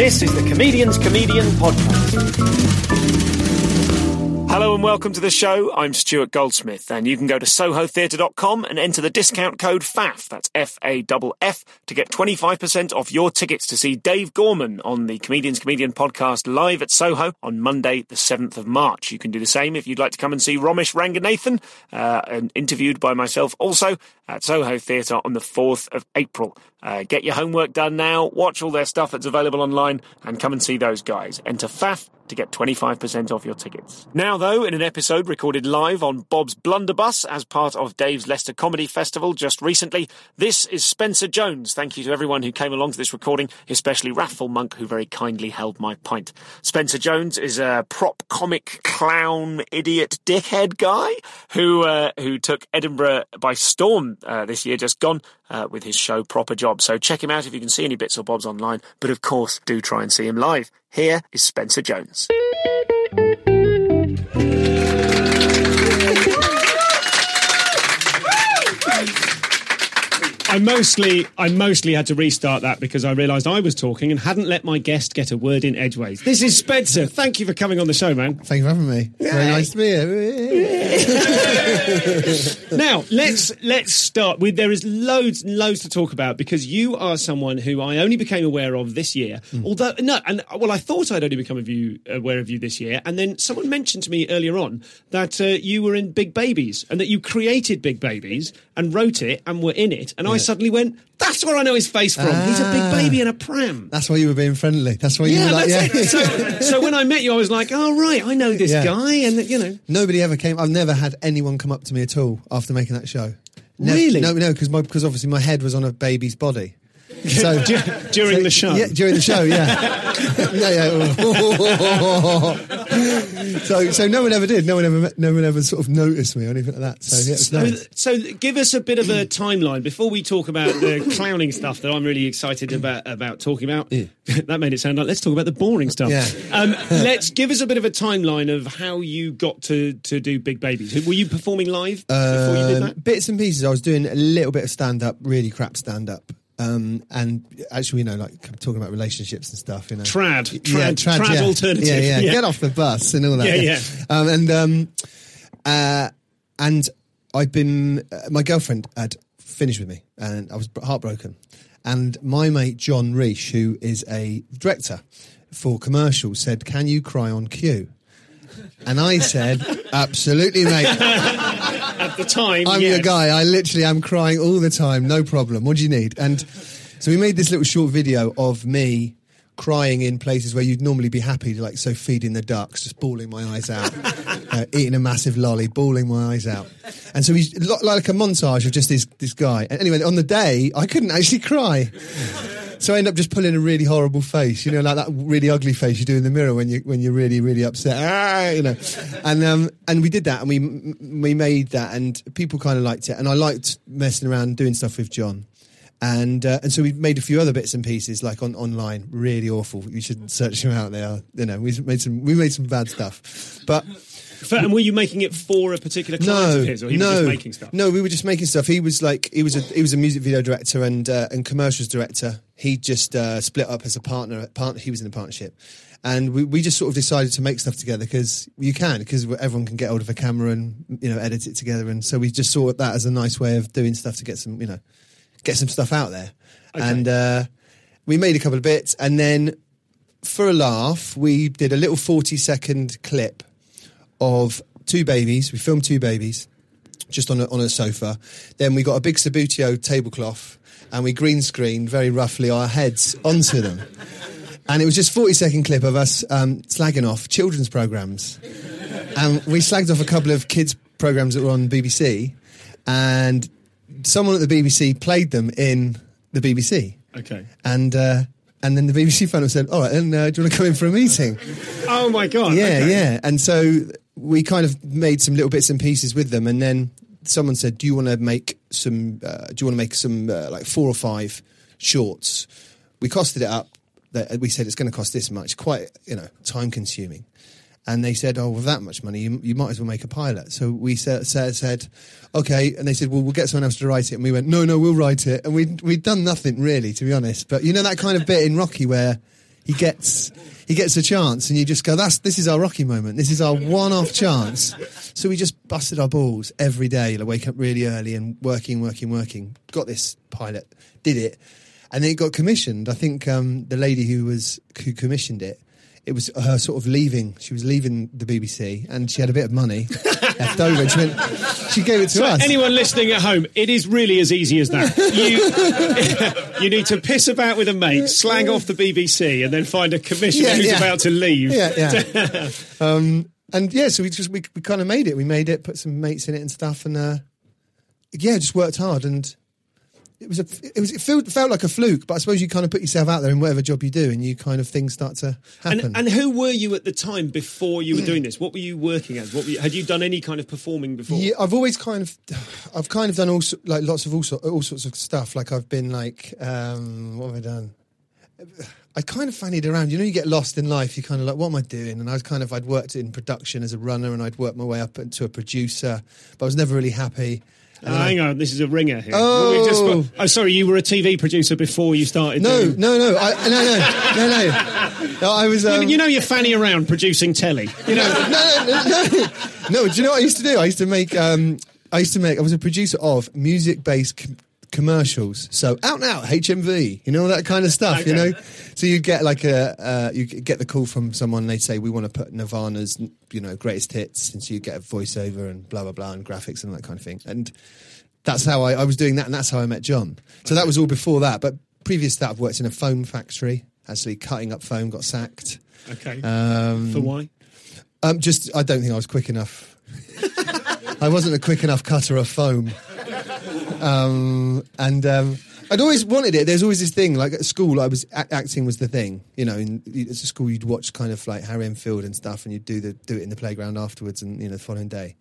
This is the Comedian's Comedian Podcast. Hello and welcome to the show. I'm Stuart Goldsmith, and you can go to sohotheatre.com and enter the discount code FAF, that's F A F F, to get 25% off your tickets to see Dave Gorman on the Comedian's Comedian podcast live at Soho on Monday, the 7th of March. You can do the same if you'd like to come and see Romesh Ranganathan, uh, and interviewed by myself also at Soho Theatre on the 4th of April. Uh, get your homework done now, watch all their stuff that's available online, and come and see those guys. Enter FAF to get 25% off your tickets. Now, though, in an episode recorded live on Bob's Blundabus as part of Dave's Leicester Comedy Festival just recently, this is Spencer Jones. Thank you to everyone who came along to this recording, especially Rathful Monk, who very kindly held my pint. Spencer Jones is a prop comic clown idiot dickhead guy who uh, who took Edinburgh by storm uh, this year, just gone, uh, with his show Proper Job. So check him out if you can see any bits or bobs online. But of course, do try and see him live. Here is Spencer Jones. I mostly, I mostly had to restart that because I realised I was talking and hadn't let my guest get a word in edgeways. This is Spencer. Thank you for coming on the show, man. Thank you for having me. Very nice to be here. now let's let's start with. There is loads and loads to talk about because you are someone who I only became aware of this year. Although no, and well, I thought I'd only become of you, aware of you this year, and then someone mentioned to me earlier on that uh, you were in Big Babies and that you created Big Babies and wrote it and were in it, and I suddenly went, "That's where I know his face from. He's a big Ah. baby in a pram." That's why you were being friendly. That's why you Yeah, were like, that's yeah. it. So, so when I met you, I was like, "Oh right, I know this Yeah. guy," and you know, Nobody ever came. I've never had anyone come up to me at all after making that show. Nev- Really? No, no, because because obviously my head was on a baby's body. So during the show. Yeah, during the show, yeah, yeah, yeah. so, so no one ever did. No one ever, no one ever sort of noticed me or anything like that. So, yeah, it's So, nice. so give us a bit of a timeline before we talk about the clowning stuff that I'm really excited about about talking about. that made it sound like let's talk about the boring stuff. Yeah. Um, let's give us a bit of a timeline of how you got to to do Big Babies. Were you performing live before you did Um, that? Bits and pieces. I was doing a little bit of stand up, really crap stand up. Um, and actually, you know, like talking about relationships and stuff, you know. Trad, yeah, trad, trad yeah. alternative. Yeah, yeah, Yeah. Get off the bus and all that. Yeah, yeah. Um, and um, uh, and I've been. Uh, my girlfriend had finished with me, and I was heartbroken. And my mate John Reich, who is a director for commercials, said, "Can you cry on cue?" And I said, "Absolutely, mate." At the time, I'm yes. your guy. I literally am crying all the time. No problem. What do you need? And so we made this little short video of me crying in places where you'd normally be happy, like so feeding the ducks, just bawling my eyes out, uh, eating a massive lolly, bawling my eyes out. And so we like a montage of just this this guy. And anyway, on the day, I couldn't actually cry. So I end up just pulling a really horrible face, you know, like that really ugly face you do in the mirror when you when you're really really upset, ah, you know. And um and we did that, and we we made that, and people kind of liked it, and I liked messing around doing stuff with John. And uh, and so we made a few other bits and pieces like on online, really awful. You should search them out. They are, you know, we made some we made some bad stuff, but For- and were you making it for a particular client no, of his, or he no, was just making stuff? No, we were just making stuff. He was like he was a he was a music video director and uh, and commercials director. He just uh, split up as a partner. Partner, he was in a partnership, and we, we just sort of decided to make stuff together because you can because everyone can get hold of a camera and you know edit it together. And so we just saw that as a nice way of doing stuff to get some you know get some stuff out there. And uh, we made a couple of bits, and then for a laugh, we did a little forty second clip of two babies. We filmed two babies just on a, on a sofa. Then we got a big Subbuteo tablecloth and we green screened very roughly our heads onto them. And it was just 40 second clip of us um, slagging off children's programs. And we slagged off a couple of kids programs that were on BBC and someone at the BBC played them in the BBC, Okay. and uh, and then the BBC phone said, "All right, then uh, do you want to come in for a meeting?" Oh my god. yeah, okay. yeah. And so we kind of made some little bits and pieces with them, and then someone said, "Do you want to make some? Uh, do you want to make some uh, like four or five shorts?" We costed it up. We said it's going to cost this much. Quite, you know, time consuming. And they said, "Oh, with that much money, you, you might as well make a pilot." So we said, said, said, "Okay." And they said, "Well, we'll get someone else to write it." And we went, "No, no, we'll write it." And we we'd done nothing really, to be honest. But you know that kind of bit in Rocky where he gets he gets a chance, and you just go, "That's this is our Rocky moment. This is our one-off chance." So we just busted our balls every day. Like wake up really early and working, working, working. Got this pilot, did it, and then it got commissioned. I think um, the lady who was who commissioned it. It was her sort of leaving. She was leaving the BBC, and she had a bit of money left over. She went, she gave it to So us. anyone listening at home, it is really as easy as that. You you need to piss about with a mate, slag off the BBC, and then find a commissioner Yeah, who's yeah. about to leave. yeah, yeah. um, and yeah, so we just we, we kind of made it. We made it, put some mates in it and stuff, and uh, yeah, just worked hard. And it was a it was it felt, felt like a fluke, but I suppose you kind of put yourself out there in whatever job you do, and you kind of things start to happen. And, and who were you at the time before you were doing this? What were you working as? What were you, had you done any kind of performing before? Yeah, I've always kind of, I've kind of done all like lots of all, sort, all sorts of stuff. Like I've been like, um, what have I done? I kind of fannied around. You know, you get lost in life. You kind of like, what am I doing? And I was kind of, I'd worked in production as a runner, and I'd worked my way up to a producer, but I was never really happy. Oh, hang on, this is a ringer here. Oh. Just- oh, sorry, you were a TV producer before you started. No, doing- no, no, I, no, no, no, no, no. I was. Um, you know you're fanny around producing telly. You know, no, no, no, no. Do you know what I used to do? I used to make. Um, I used to make. I was a producer of music-based commercials. So out and out HMV, you know all that kind of stuff. You know, so you get like a uh, you get the call from someone. They'd say we want to put Nirvana's you know greatest hits, and so you get a voiceover and blah blah blah and graphics and that kind of thing. And that's how I, I was doing that, and that's how I met John. So that was all before that. But previous to that, I've worked in a foam factory, actually cutting up foam. Got sacked. okay. Um, For why? um, just, I don't think I was quick enough. I wasn't a quick enough cutter of foam. Um, and um, I'd always wanted it. There's always this thing, like at school, I was acting was the thing. You know, in, at school, you'd watch kind of like Harry Enfield and stuff, and you'd do the do it in the playground afterwards, and you know, the following day.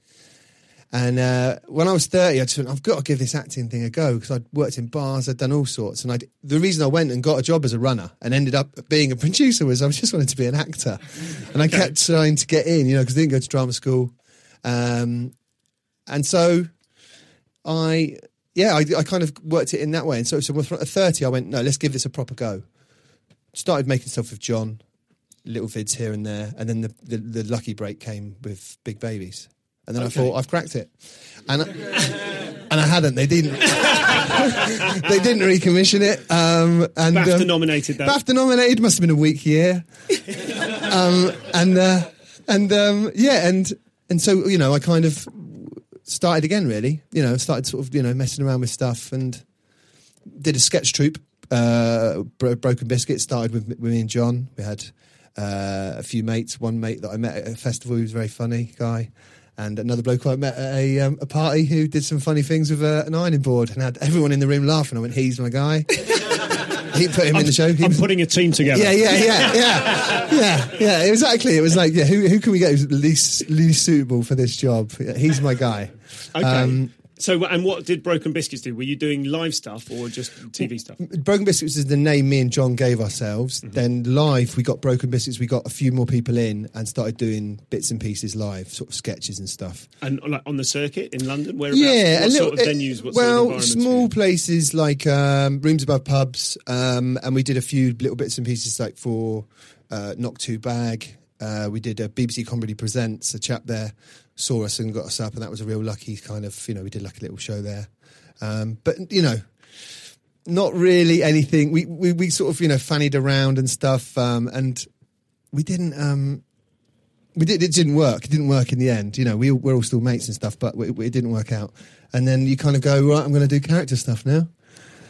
And uh, when I was 30, I just went, I've got to give this acting thing a go because I'd worked in bars, I'd done all sorts. And I'd, the reason I went and got a job as a runner and ended up being a producer was I just wanted to be an actor. And I kept trying to get in, you know, because I didn't go to drama school. Um, and so I, yeah, I, I kind of worked it in that way. And so, so at 30, I went, no, let's give this a proper go. Started making stuff with John, little vids here and there. And then the, the, the lucky break came with Big Babies. And then Okay. I thought, I've cracked it. And, and I hadn't. They didn't. they didn't recommission it. Um, and BAFTA um, nominated that. BAFTA nominated must have been a weak year. um, and uh, and um, yeah, and and so you know, I kind of started again. Really, you know, started sort of you know messing around with stuff and did a sketch troupe. Uh, Bro- Broken Biscuit started with, with me and John. We had uh, a few mates. One mate that I met at a festival who was a very funny guy. And another bloke I met at a, um, a party who did some funny things with uh, an ironing board and had everyone in the room laughing. I went, "He's my guy." he put him in the show. He I'm was- putting a team together. yeah, yeah, yeah, yeah, yeah, yeah. Exactly. It was like, yeah, who who can we get who's least least suitable for this job? He's my guy. Okay. Um, so, and what did Broken Biscuits do? Were you doing live stuff or just TV stuff? Broken Biscuits is the name me and John gave ourselves. Mm-hmm. Then live, we got Broken Biscuits. We got a few more people in and started doing bits and pieces live, sort of sketches and stuff. And like on the circuit in London, whereabouts? Yeah, what a sort little, of venues? What well, sort of small places like um, rooms above pubs, um, and we did a few little bits and pieces like for uh, Knock Two Bag. Uh, we did a BBC Comedy Presents. A chap there saw us and got us up, and that was a real lucky kind of you know we did like a little show there. Um, but you know, not really anything. We, we we sort of you know fannied around and stuff, um, and we didn't. Um, we did. It didn't work. It didn't work in the end. You know, we we're all still mates and stuff, but it didn't work out. And then you kind of go right. I'm going to do character stuff now.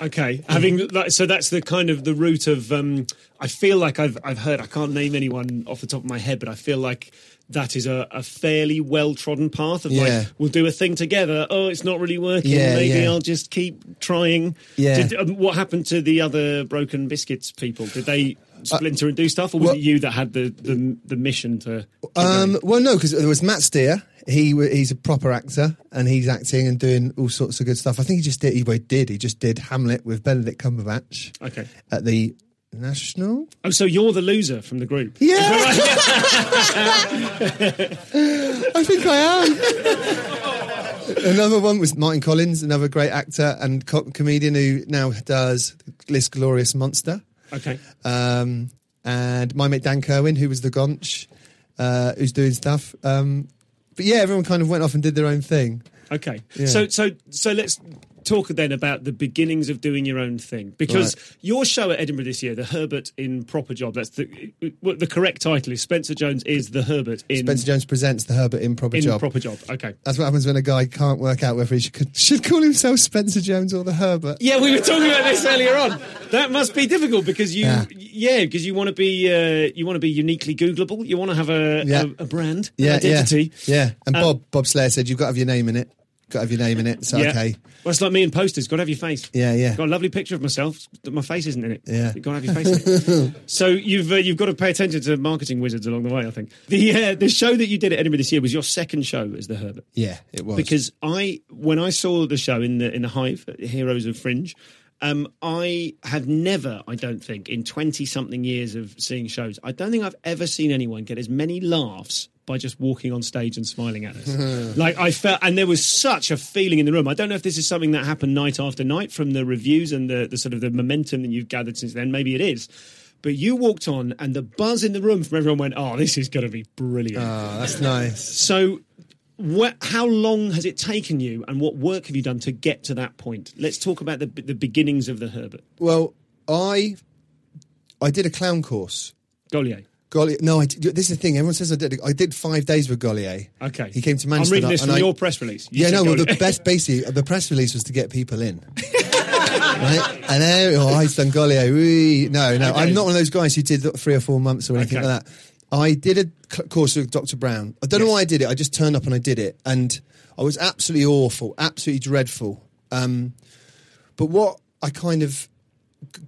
Okay, having like, so that's the kind of the root of. Um, I feel like I've I've heard. I can't name anyone off the top of my head, but I feel like that is a, a fairly well trodden path of Yeah. like we'll do a thing together. Oh, it's not really working. Yeah, Maybe yeah. I'll just keep trying. Yeah. Did, um, what happened to the other broken biscuits people? Did they splinter and do stuff, or was well- it you that had the the, the mission to? Um, well, no, because there was Matt Steer. He he's a proper actor, and he's acting and doing all sorts of good stuff. I think he just did. He, well, did. He just did Hamlet with Benedict Cumberbatch okay. at the National. Oh, so you're the loser from the group. Yeah, I think I am. another one was Martin Collins, another great actor and co- comedian who now does This Glorious Monster. Okay. um, and my mate Dan Kerwin, who was the Gonch, uh, who's doing stuff. Um, but yeah, everyone kind of went off and did their own thing. Okay. Yeah. So so so let's talk then about the beginnings of doing your own thing because Right. your show at Edinburgh this year, the Herbert in Proper Job. That's the what the correct title is. Spencer Jones is the Herbert in Spencer Jones presents the Herbert in Job. In proper Job. Okay. That's what happens when a guy can't work out whether he should, should call himself Spencer Jones or the Herbert. Yeah, we were talking about this earlier on. That must be difficult because you, Yeah. yeah, because you want to be, uh, you want to be uniquely Googleable. You want to have a, Yeah. a, a brand, an Yeah, identity. yeah, yeah. And Um, Bob Bob Slayer said you've got to have your name in it. Got to have your name in it. So Yeah. okay, Well, it's like me in posters. Got to have your face. yeah, yeah. Got a lovely picture of myself. My face isn't in it. Yeah. Got to have your face in it. so you've uh, you've got to pay attention to marketing wizards along the way. I think the uh, the show that you did at Edinburgh this year was your second show as the Herbert. Yeah, it was Because I when I saw the show in the in the Hive, Heroes of Fringe. Um, I have never, I don't think, in 20 something years of seeing shows, I don't think I've ever seen anyone get as many laughs by just walking on stage and smiling at us. like I felt, and there was such a feeling in the room. I don't know if this is something that happened night after night from the reviews and the, the sort of the momentum that you've gathered since then. Maybe it is. But you walked on, and the buzz in the room from everyone went, "Oh, this is going to be brilliant." Oh, that's nice. So, how long has it taken you, and what work have you done to get to that point? Let's talk about the the beginnings of the Herbert Well, I I did a clown course. Gaulier. Gaulier, no, I this is the thing. Everyone says I did. I did five days with Gaulier. Okay, He came to Manchester. I'm reading this from I- your press release. You Yeah, no. Well, the best basically the press release was to get people in. right? And then, oh, I've done Gaulier. wee. No, no, Okay. I'm not one of those guys who did three or four months or anything Okay. like that. I did a course with Dr. Brown. I don't know why I did it. I just turned up and I did it, and I was absolutely awful, absolutely dreadful. Um, but what I kind of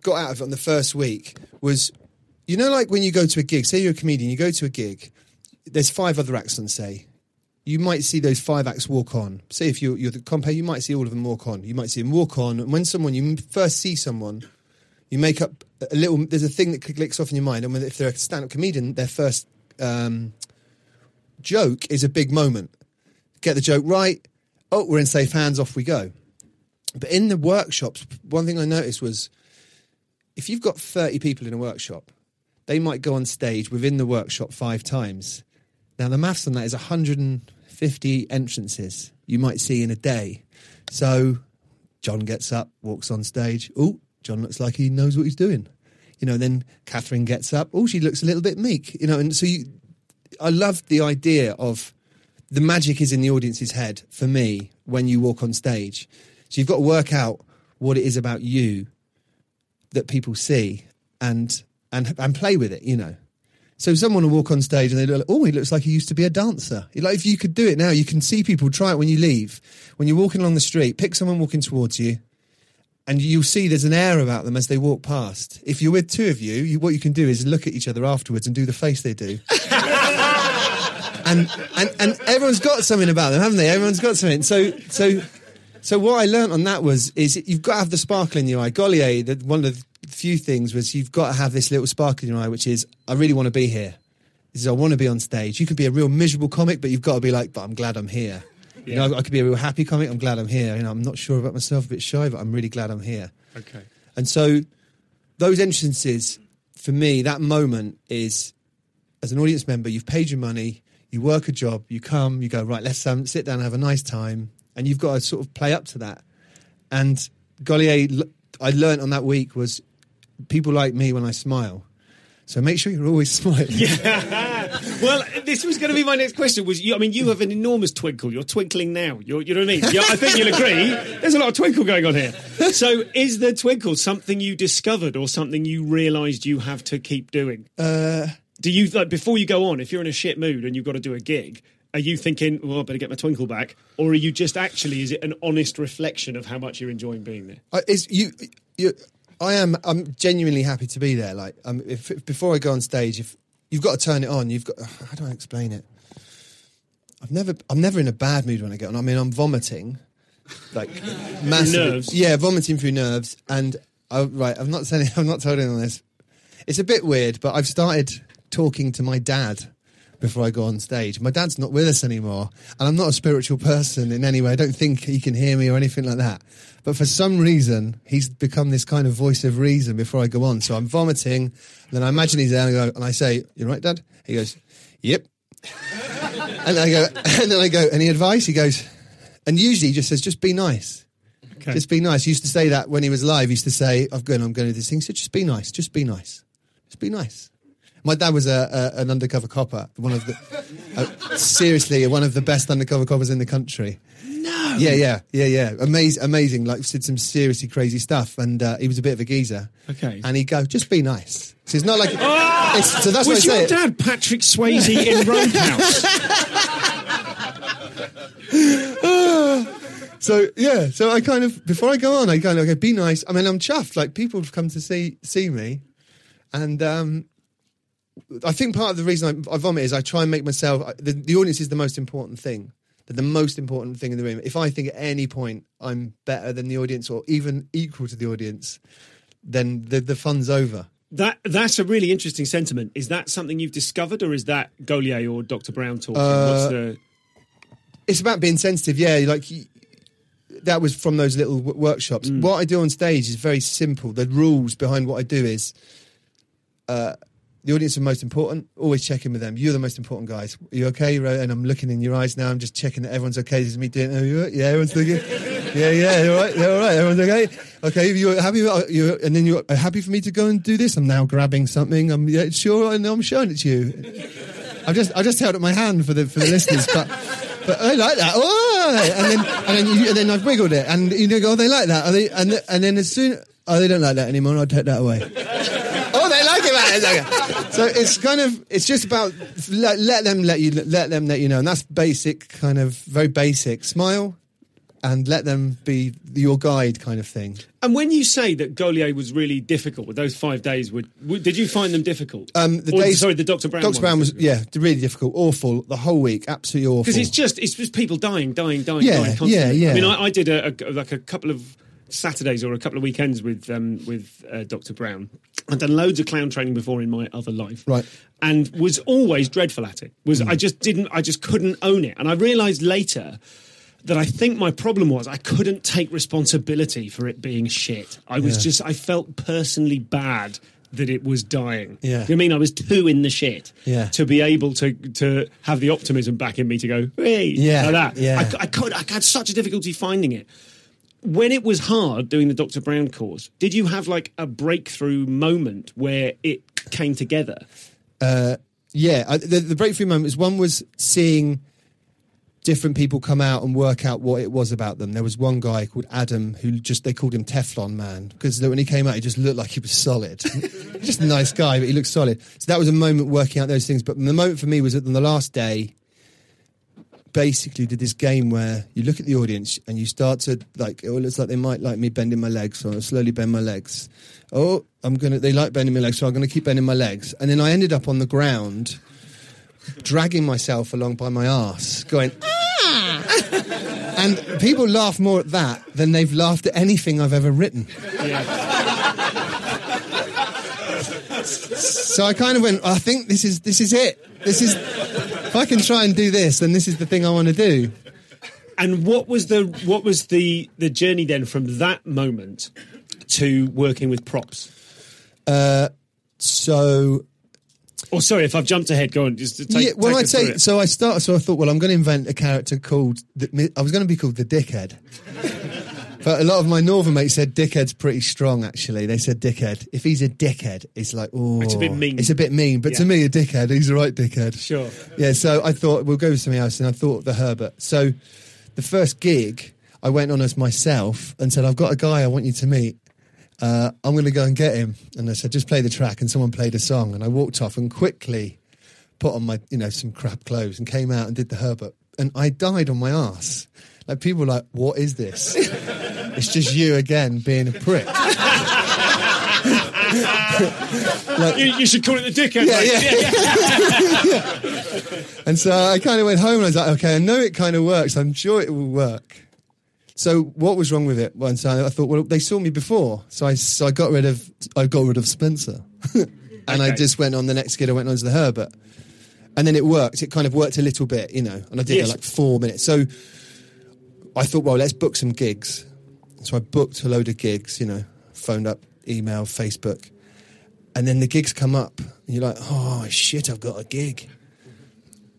got out of it on the first week was, you know, like when you go to a gig. Say you're a comedian, you go to a gig. There's five other acts on, say you might see those five acts walk on. Say if you're, you're the compère, you might see all of them walk on. You might see them walk on. And when someone, you first see someone, you make up a little, there's a thing that clicks off in your mind. And if they're a stand up comedian, their first um, joke is a big moment. Get the joke right. Oh, we're in safe hands, off we go. But in the workshops, one thing I noticed was if you've got 30 people in a workshop, they might go on stage within the workshop five times. Now, the maths on that is 150 entrances you might see in a day. So, John gets up, walks on stage. Oh, John looks like he knows what he's doing. You know, then Catherine gets up. Oh, she looks a little bit meek. You know, and so you, I love the idea of the magic is in the audience's head for me when you walk on stage. So you've got to work out what it is about you that people see and and and play with it, you know. So someone will walk on stage and they look oh, he looks like he used to be a dancer. Like if you could do it now, you can see people try it when you leave. When you're walking along the street, pick someone walking towards you, and you'll see there's an air about them as they walk past. If you're with two of you, you what you can do is look at each other afterwards and do the face they do. and, and and everyone's got something about them, haven't they? Everyone's got something. So so so what I learnt on that was is you've got to have the sparkle in your eye. Gaulier, that one of the few things was you've got to have this little spark in your eye, which is I really want to be here. This is I want to be on stage. You could be a real miserable comic, but you've got to be like, but I'm glad I'm here. You know, I could be a real happy comic. I'm glad I'm here. You know, I'm not sure about myself, a bit shy, but I'm really glad I'm here. Okay. And so those entrances, for me, that moment is as an audience member, you've paid your money, you work a job, you come, you go, right, let's um, sit down and have a nice time. And you've got to sort of play up to that. And Gaulier, I learned on that week was people like me when I smile. So make sure you're always smiling. Yeah. Well, this was going to be my next question. Was you? I mean, you have an enormous twinkle. You're twinkling now. You're, you know what I mean? Yeah, I think you'll agree. There's a lot of twinkle going on here. So, is the twinkle something you discovered or something you realised you have to keep doing? Uh, do you like before you go on? If you're in a shit mood and you've got to do a gig, are you thinking, "Well, I better get my twinkle back," or are you just actually? Is it an honest reflection of how much you're enjoying being there? Uh, is you, you, I am. I'm genuinely happy to be there. Like, um, if, if before I go on stage, if you've got to turn it on, you've got. How do I explain it? I've never. I'm never in a bad mood when I get on. I mean, I'm vomiting, like massive. nerves? Yeah, vomiting through nerves. And I, right, I'm not saying. I'm not telling on this. It's a bit weird, but I've started talking to my dad before I go on stage. My dad's not with us anymore, and I'm not a spiritual person in any way. I don't think he can hear me or anything like that. But for some reason, he's become this kind of voice of reason before I go on. So I'm vomiting, and then I imagine he's there, and I, go, and I say, "You right, Dad?" He goes, "Yep." and I go, and then I go, "Any advice?" He goes, and usually he just says, "Just be nice." Okay. Just be nice. He used to say that when he was live. He used to say, "I've gone, I'm going to do this thing." So just be nice. Just be nice. Just be nice. My dad was a, a, an undercover copper, one of the uh, seriously one of the best undercover coppers in the country. No. Yeah, yeah, yeah, yeah. Amazing, amazing. Like did some seriously crazy stuff, and uh, he was a bit of a geezer. Okay. And he'd go, "Just be nice." So it's not like. it's, so that's Was what I was your dad Patrick Swayze in Roadhouse? So yeah, so I kind of before I go on, I kind of go, "Be nice." I mean, I'm chuffed. Like people have come to see see me, and um, I think part of the reason I, I vomit is I try and make myself the, the audience is the most important thing. They're the most important thing in the room. If I think at any point I'm better than the audience or even equal to the audience, then the the fun's over. That that's a really interesting sentiment. Is that something you've discovered, or is that Gaulier or Dr. Brown talking? What's the It's about being sensitive. Yeah, like that was from those little w- workshops. What I do on stage is very simple. The rules behind what I do is uh, the audience are most important. Always check in with them. You're the most important guys. Are you okay? And I'm looking in your eyes now. I'm just checking that everyone's okay. This is me doing. Oh, you all yeah, everyone's looking. yeah, yeah, you're right. You're all right. Everyone's okay. Okay, you're happy. You're, and then you're happy for me to go and do this. I'm now grabbing something. I'm yeah, sure. I know I'm showing it to you. I've just I just held up my hand for the for the listeners, but but I like that. Oh, and then and then you, and then I've wiggled it, and you know, go, oh, they like that. Are they, and and then as soon oh, they don't like that anymore. I'll take that away. They like it. Man. So it's kind of it's just about let, let them let you let them let you know, and that's basic, kind of very basic. Smile. And let them be your guide, kind of thing. and when you say that Gaulier was really difficult those five days, would, would did you find them difficult? Um, the Or, days, sorry, the Dr. Brown. Dr. Brown was yeah, really difficult, awful. The whole week, absolutely awful. because it's just it's just people dying, dying, dying, Yeah, dying. Constantly. yeah, yeah. I mean, I, I did a, a like a couple of Saturdays or a couple of weekends with um, with uh, Dr. Brown. I'd done loads of clown training before in my other life, Right. And was always dreadful at it. Was Mm. I just didn't I just couldn't own it, and I realised later. That I think my problem was I couldn't take responsibility for it being shit. I was Yeah. just I felt personally bad that it was dying. Yeah. You know what I mean? I was too in the shit Yeah. to be able to to have the optimism back in me to go, hey, Yeah, like that. yeah. I, I could. I had such a difficulty finding it. When it was hard doing the Dr. Brown course, did you have like a breakthrough moment where it came together? Uh, Yeah, I, the, the breakthrough moments. One was seeing different people come out and work out what it was about them. There was one guy called Adam who just they called him Teflon Man because when he came out, he just looked like he was solid. just a nice guy, but he looked solid. So that was a moment working out those things. But the moment for me was on the last day. Basically, did this game where you look at the audience and you start to like. Oh, it looks like they might like me bending my legs, so I'll slowly bend my legs. Oh, I'm gonna. They like bending my legs, so I'm gonna keep bending my legs. And then I ended up on the ground, dragging myself along by my arse, going, ah! and people laugh more at that than they've laughed at anything I've ever written. Yeah. So I kind of went, I think this is this is it. This is if I can try and do this, then this is the thing I want to do. And what was the what was the the journey then from that moment to working with props? Uh, So Or sorry, if I've jumped ahead, go on. Just to take, yeah, well, take I'd say so. I start. So I thought, well, I'm going to invent a character called. The, I was going to be called the Dickhead, But a lot of my northern mates said dickhead's pretty strong. Actually, they said dickhead. If he's a dickhead, it's like oh, It's a bit mean. It's a bit mean. But to me, a dickhead, he's a right dickhead. Sure. Yeah. So I thought we'll go with something else, and I thought the Herbert. So the first gig, I went on as myself and said, "I've got a guy I want you to meet." Uh, I'm going to go and get him. And I said, just play the track. And someone played a song. And I walked off and quickly put on my, you know, some crap clothes and came out and did the Herbert. And I died on my ass. Like people were like, what is this? it's just you again being a prick. You, you should call it the dickhead. Yeah, mate. yeah. And so I kind of went home and I was like, okay, I know it kind of works. I'm sure it will work. So what was wrong with it? Once I, I thought, well, they saw me before, so I so I got rid of I got rid of Spencer, and I just went on the next skid. I went on to the Herbert, and then it worked. It kind of worked a little bit, you know. And I did Yes. it like four minutes. So I thought, well, let's book some gigs. So I booked a load of gigs, you know, phoned up, email, Facebook, and then the gigs come up, and you're like, oh shit, I've got a gig.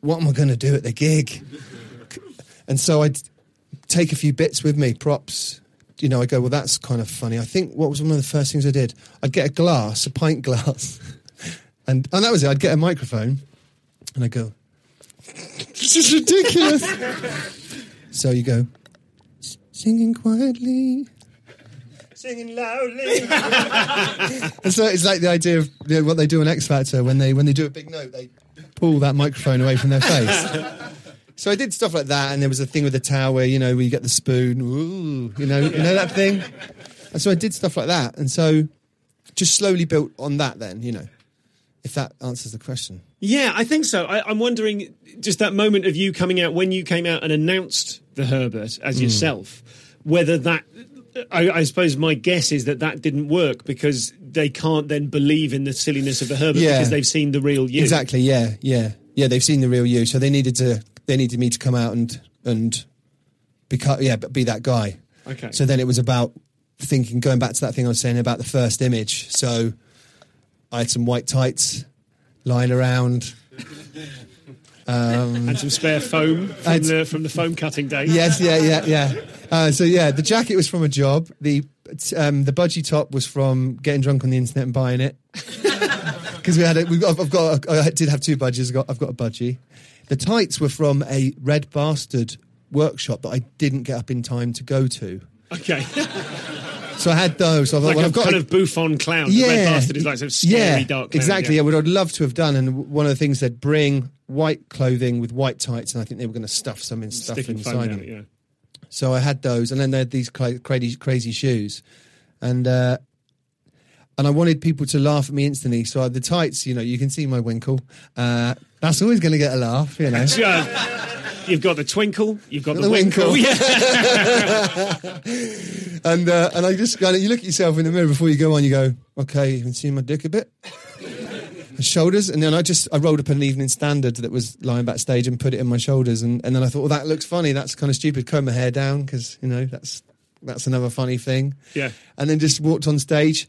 What am I going to do at the gig? And so I'd take a few bits with me, props. You know, I go, well, that's kind of funny. I think what was one of the first things I did? I'd get a glass, a pint glass, and and that was it. I'd get a microphone, and I'd go, this is ridiculous. so you go, "S- singing quietly, singing loudly. and so it's like the idea of you know, what they do on X Factor when they when they do a big note, they pull that microphone away from their face. So I did stuff like that, and there was a thing with the towel where you know where you get the spoon, ooh, you know, you know that thing. And so I did stuff like that, and so just slowly built on that. Then you know, if that answers the question. Yeah, I think so. I, I'm wondering just that moment of you coming out when you came out and announced the Herbert as Hmm. yourself, whether that. I, I suppose my guess is that that didn't work because they can't then believe in the silliness of the Herbert Yeah. because they've seen the real you. Exactly. Yeah. Yeah. Yeah. They've seen the real you, so they needed to. They needed me to come out and and become yeah, but be that guy. Okay. So then it was about thinking, going back to that thing I was saying about the first image. So I had some white tights lying around. and some spare foam from the from the foam cutting day. Yes, yeah, yeah, yeah. Uh, so yeah, the jacket was from a job. The um, the budgie top was from getting drunk on the internet and buying it. Because we had it, got, I've got, I did have two budgies. I've got, I've got a budgie. The tights were from a red bastard workshop that I didn't get up in time to go to. Okay. So I had those. So I thought, like well, a I've got kind a- of bouffon clown. The red bastard is like some scary yeah, dark clown. exactly. yeah. Yeah, what I'd love to have done, and one of the things they'd bring white clothing with white tights, and I think they were going to stuff some in stuff Sticking inside them. it, yeah. So I had those, and then they had these crazy, crazy shoes, and uh, and I wanted people to laugh at me instantly. So the tights, you know, you can see my winkle. Uh, that's always going to get a laugh, you know. You've got the twinkle, you've got the, The winkle. winkle. Yeah. and uh, and I just kind of you look at yourself in the mirror before you go on. You go, okay, you can see my dick a bit, the shoulders, and then I just I rolled up an Evening Standard that was lying backstage and put it in my shoulders, and, and then I thought, well, that looks funny. That's kind of stupid. Comb my hair down because you know that's that's another funny thing. Yeah. and then just walked on stage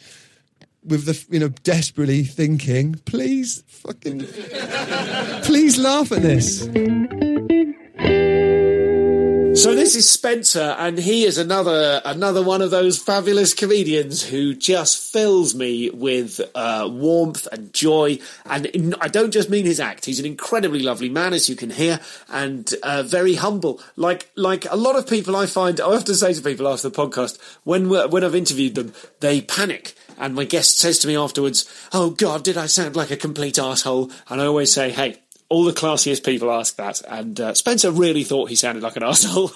with the you know desperately thinking, please fucking, please laugh at this. So this is Spencer, and he is another another one of those fabulous comedians who just fills me with uh, warmth and joy. And in, I don't just mean his act; he's an incredibly lovely man, as you can hear, and uh, very humble. Like like a lot of people, I find I often say to people after the podcast when when I've interviewed them, they panic. And my guest says to me afterwards, "Oh God, did I sound like a complete asshole?" And I always say, "Hey." All the classiest people ask that, and uh, Spencer really thought he sounded like an arsehole.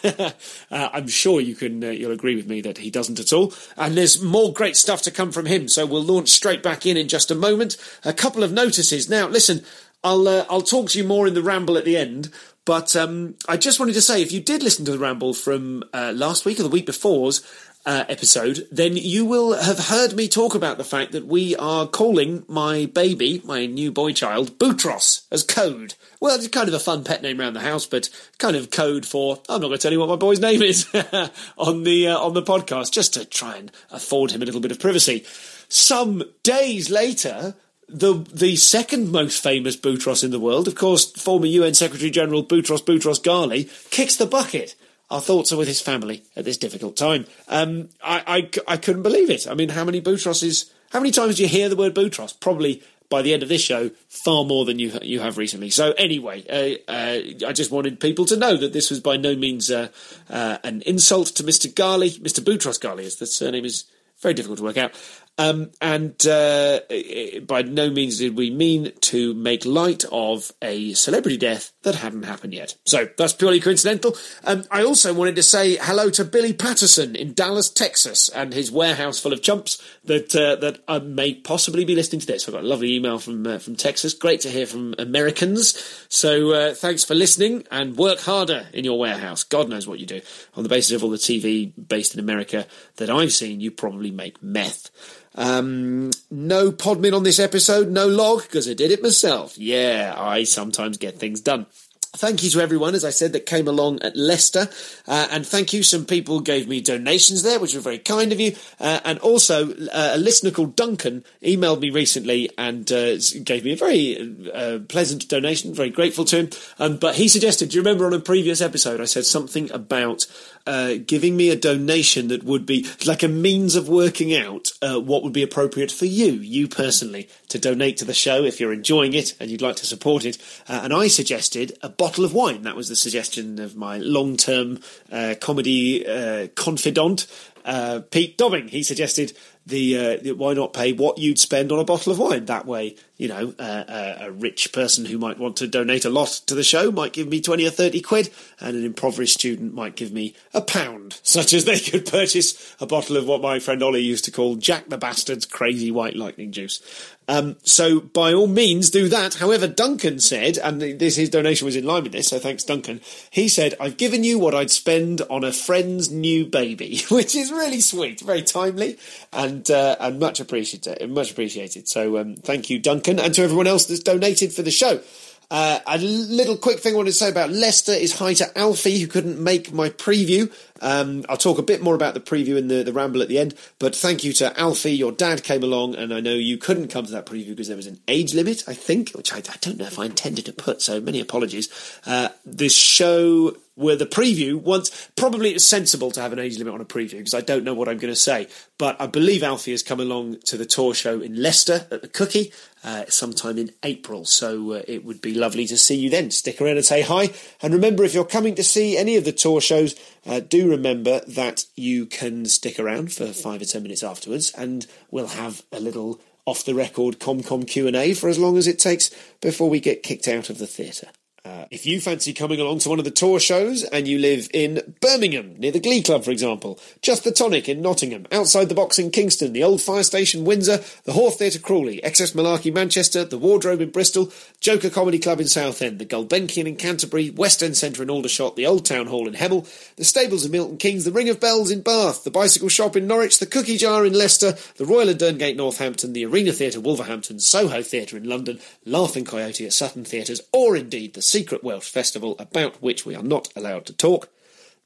uh, I'm sure you can uh, you'll agree with me that he doesn't at all. And there's more great stuff to come from him, so we'll launch straight back in in just a moment. A couple of notices now. Listen, I'll uh, I'll talk to you more in the ramble at the end. But um, I just wanted to say, if you did listen to the ramble from uh, last week or the week before's uh, episode, then you will have heard me talk about the fact that we are calling my baby, my new boy child, Boutros as code. Well, it's kind of a fun pet name around the house, but kind of code for I'm not going to tell you what my boy's name is on the uh, on the podcast, just to try and afford him a little bit of privacy. Some days later, the the second most famous Boutros in the world, of course, former UN Secretary General Boutros Boutros Ghali, kicks the bucket. Our thoughts are with his family at this difficult time. Um, I, I, I couldn't believe it. I mean, how many Boutroses? How many times do you hear the word Boutros? Probably by the end of this show, far more than you you have recently. So anyway, uh, uh, I just wanted people to know that this was by no means uh, uh an insult to Mr. Ghali, Mr. Boutros Ghali, as the surname is very difficult to work out. Um, and uh, by no means did we mean to make light of a celebrity death that hadn't happened yet. So that's purely coincidental. Um, I also wanted to say hello to Billy Patterson in Dallas, Texas, and his warehouse full of chumps that uh, that uh, may possibly be listening to this. I've got a lovely email from uh, from Texas. Great to hear from Americans. So uh, thanks for listening and work harder in your warehouse. God knows what you do. On the basis of all the TV based in America that I've seen, you probably make meth. Um, no podmin on this episode, no log, because I did it myself. Yeah, I sometimes get things done. Thank you to everyone, as I said, that came along at Leicester. Uh, and thank you. Some people gave me donations there, which were very kind of you. Uh, and also, uh, a listener called Duncan emailed me recently and uh, gave me a very uh, pleasant donation. Very grateful to him. Um, but he suggested, do you remember on a previous episode, I said something about uh, giving me a donation that would be like a means of working out what would be appropriate for you, you personally, to donate to the show if you're enjoying it and you'd like to support it. and I suggested a bottle of wine. That was the suggestion of my long term uh, comedy uh, confidant, uh, Pete Dobbing. He suggested the, uh, why not pay what you'd spend on a bottle of wine? That way, you know, uh, a rich person who might want to donate a lot to the show might give me 20 or 30 quid, and an impoverished student might give me a pound, such as they could purchase a bottle of what my friend Ollie used to call Jack the Bastard's crazy white lightning juice. Um, so by all means do that. However, Duncan said, and this his donation was in line with this, so thanks Duncan. He said, "I've given you what I'd spend on a friend's new baby," which is really sweet, very timely, and uh, and much appreciated. Much appreciated. So um, thank you, Duncan, and to everyone else that's donated for the show. Uh, a little quick thing I wanted to say about Leicester is hi to Alfie, who couldn't make my preview. Um, I'll talk a bit more about the preview in the, the ramble at the end, but thank you to Alfie. Your dad came along, and I know you couldn't come to that preview because there was an age limit, I think, which I, I don't know if I intended to put, so many apologies. Uh, this show were the preview once probably it's sensible to have an age limit on a preview because I don't know what I'm going to say. But I believe Alfie has come along to the tour show in Leicester at the Cookie uh, sometime in April. So uh, it would be lovely to see you then. Stick around and say hi. And remember if you're coming to see any of the tour shows uh, do remember that you can stick around for five or ten minutes afterwards and we'll have a little off the record ComCom Q&A for as long as it takes before we get kicked out of the theatre uh, if you fancy coming along to one of the tour shows and you live in Birmingham, near the Glee Club, for example, Just the Tonic in Nottingham, Outside the Box in Kingston, the Old Fire Station Windsor, the Hawth Theatre Crawley, XS Malarkey Manchester, the Wardrobe in Bristol, Joker Comedy Club in Southend, the Gulbenkian in Canterbury, West End Centre in Aldershot, the Old Town Hall in Hemel, the Stables in Milton Keynes, the Ring of Bells in Bath, the Bicycle Shop in Norwich, the Cookie Jar in Leicester, the Royal and Derngate Northampton, the Arena Theatre Wolverhampton, Soho Theatre in London, Laughing Coyote at Sutton Theatres, or indeed the Secret Welsh Festival about which we are not allowed to talk,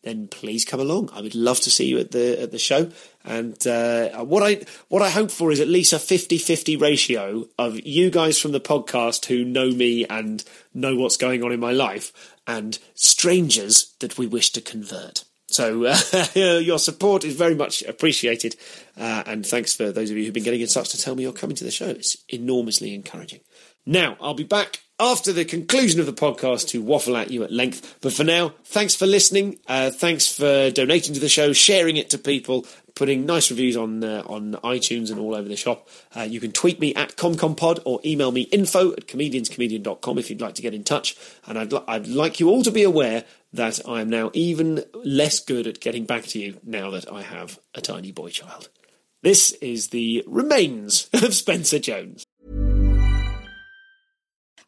then please come along. I would love to see you at the at the show. And uh, what I what I hope for is at least a 50-50 ratio of you guys from the podcast who know me and know what's going on in my life, and strangers that we wish to convert. So uh, your support is very much appreciated, uh, and thanks for those of you who've been getting in touch to tell me you're coming to the show. It's enormously encouraging. Now I'll be back after the conclusion of the podcast to waffle at you at length. But for now, thanks for listening. Uh, thanks for donating to the show, sharing it to people, putting nice reviews on uh, on iTunes and all over the shop. Uh, you can tweet me at ComComPod or email me info at comedianscomedian.com if you'd like to get in touch. And I'd, li- I'd like you all to be aware that I am now even less good at getting back to you now that I have a tiny boy child. This is the remains of Spencer Jones.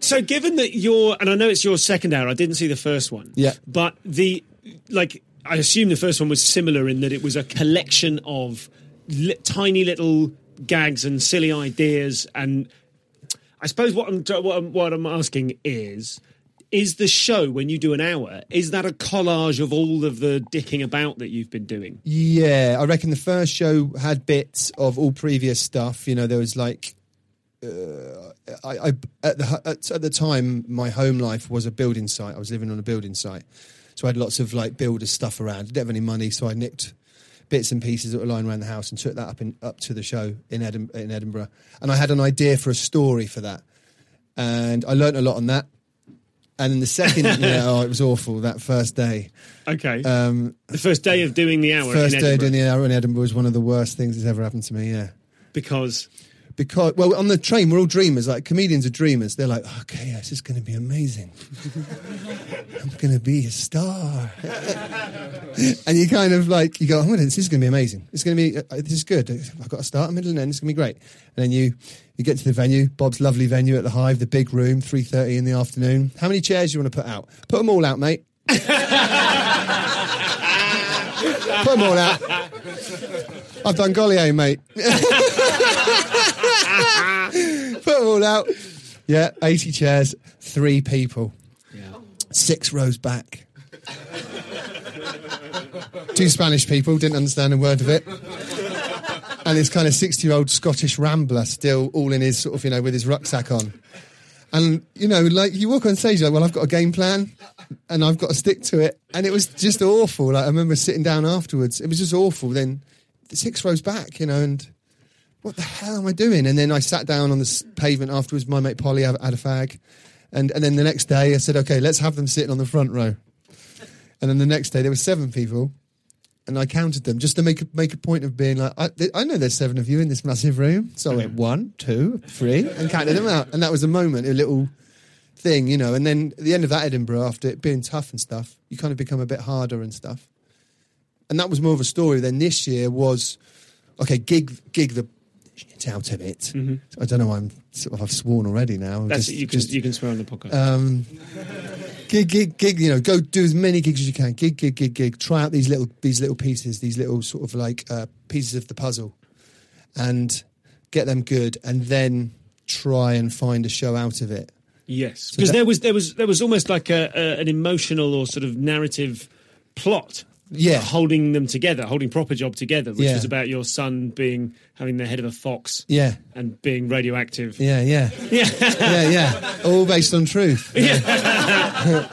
So, given that you're, and I know it's your second hour, I didn't see the first one. Yeah. But the, like, I assume the first one was similar in that it was a collection of li- tiny little gags and silly ideas. And I suppose what I'm, what I'm, what I'm asking is, is the show when you do an hour, is that a collage of all of the dicking about that you've been doing? Yeah, I reckon the first show had bits of all previous stuff. You know, there was like, uh, I, I at the at, at the time my home life was a building site. I was living on a building site, so I had lots of like builder stuff around. I didn't have any money, so I nicked bits and pieces that were lying around the house and took that up in, up to the show in, in Edinburgh. And I had an idea for a story for that, and I learned a lot on that. And then the second, yeah, oh, it was awful that first day. Okay. Um, the first day of doing the hour first day Edinburgh. doing the hour in Edinburgh was one of the worst things that's ever happened to me. Yeah. because because well on the train we're all dreamers like comedians are dreamers. They're like okay this is going to be amazing. I'm going to be a star. And you kind of like you go oh, this is going to be amazing. It's going to be uh, this is good. I've got a start a middle and end. It's going to be great. And then you you get to the venue bob's lovely venue at the hive the big room 3.30 in the afternoon. How many chairs do you want to put out? Put them all out mate. Put them all out. I've done Gaulier, mate. Put them all out. Yeah, 80 chairs, three people, six rows back. Two Spanish people, didn't understand a word of it. And this kind of 60 year old Scottish rambler still all in his sort of, you know, with his rucksack on. And, you know, like you walk on stage, like, well, I've got a game plan and I've got to stick to it. And it was just awful. Like, I remember sitting down afterwards. It was just awful. Then six rows back, you know, and what the hell am I doing? And then I sat down on the pavement afterwards. My mate Polly had, a fag. And, and then the next day I said, okay, let's have them sitting on the front row. And then the next day there were seven people. And I counted them just to make a, make a point of being like, I, I know there's seven of you in this massive room. So I went one, two, three, and counted them out. And that was a moment, a little thing, you know. And then at the end of that Edinburgh, after it being tough and stuff, you kind of become a bit harder and stuff. And that was more of a story. Then this year was, okay, gig, gig the out of it. I don't know. I'm sort of I've sworn already now. Mm-hmm. that's Just- you can just- you can swear on the podcast. um, gig, gig, gig. You know, go do as many gigs as you can. Gig, gig, gig, gig. Try out these little, these little pieces, these little sort of like uh, pieces of the puzzle, and get them good, and then try and find a show out of it. yes, because that- there was there was there was almost like a, a an emotional or sort of narrative plot. Yeah. holding them together, holding proper job together, which Yeah. was about your son being having the head of a fox, Yeah, and being radioactive. yeah, yeah, Yeah. yeah, yeah. All based on truth. yeah.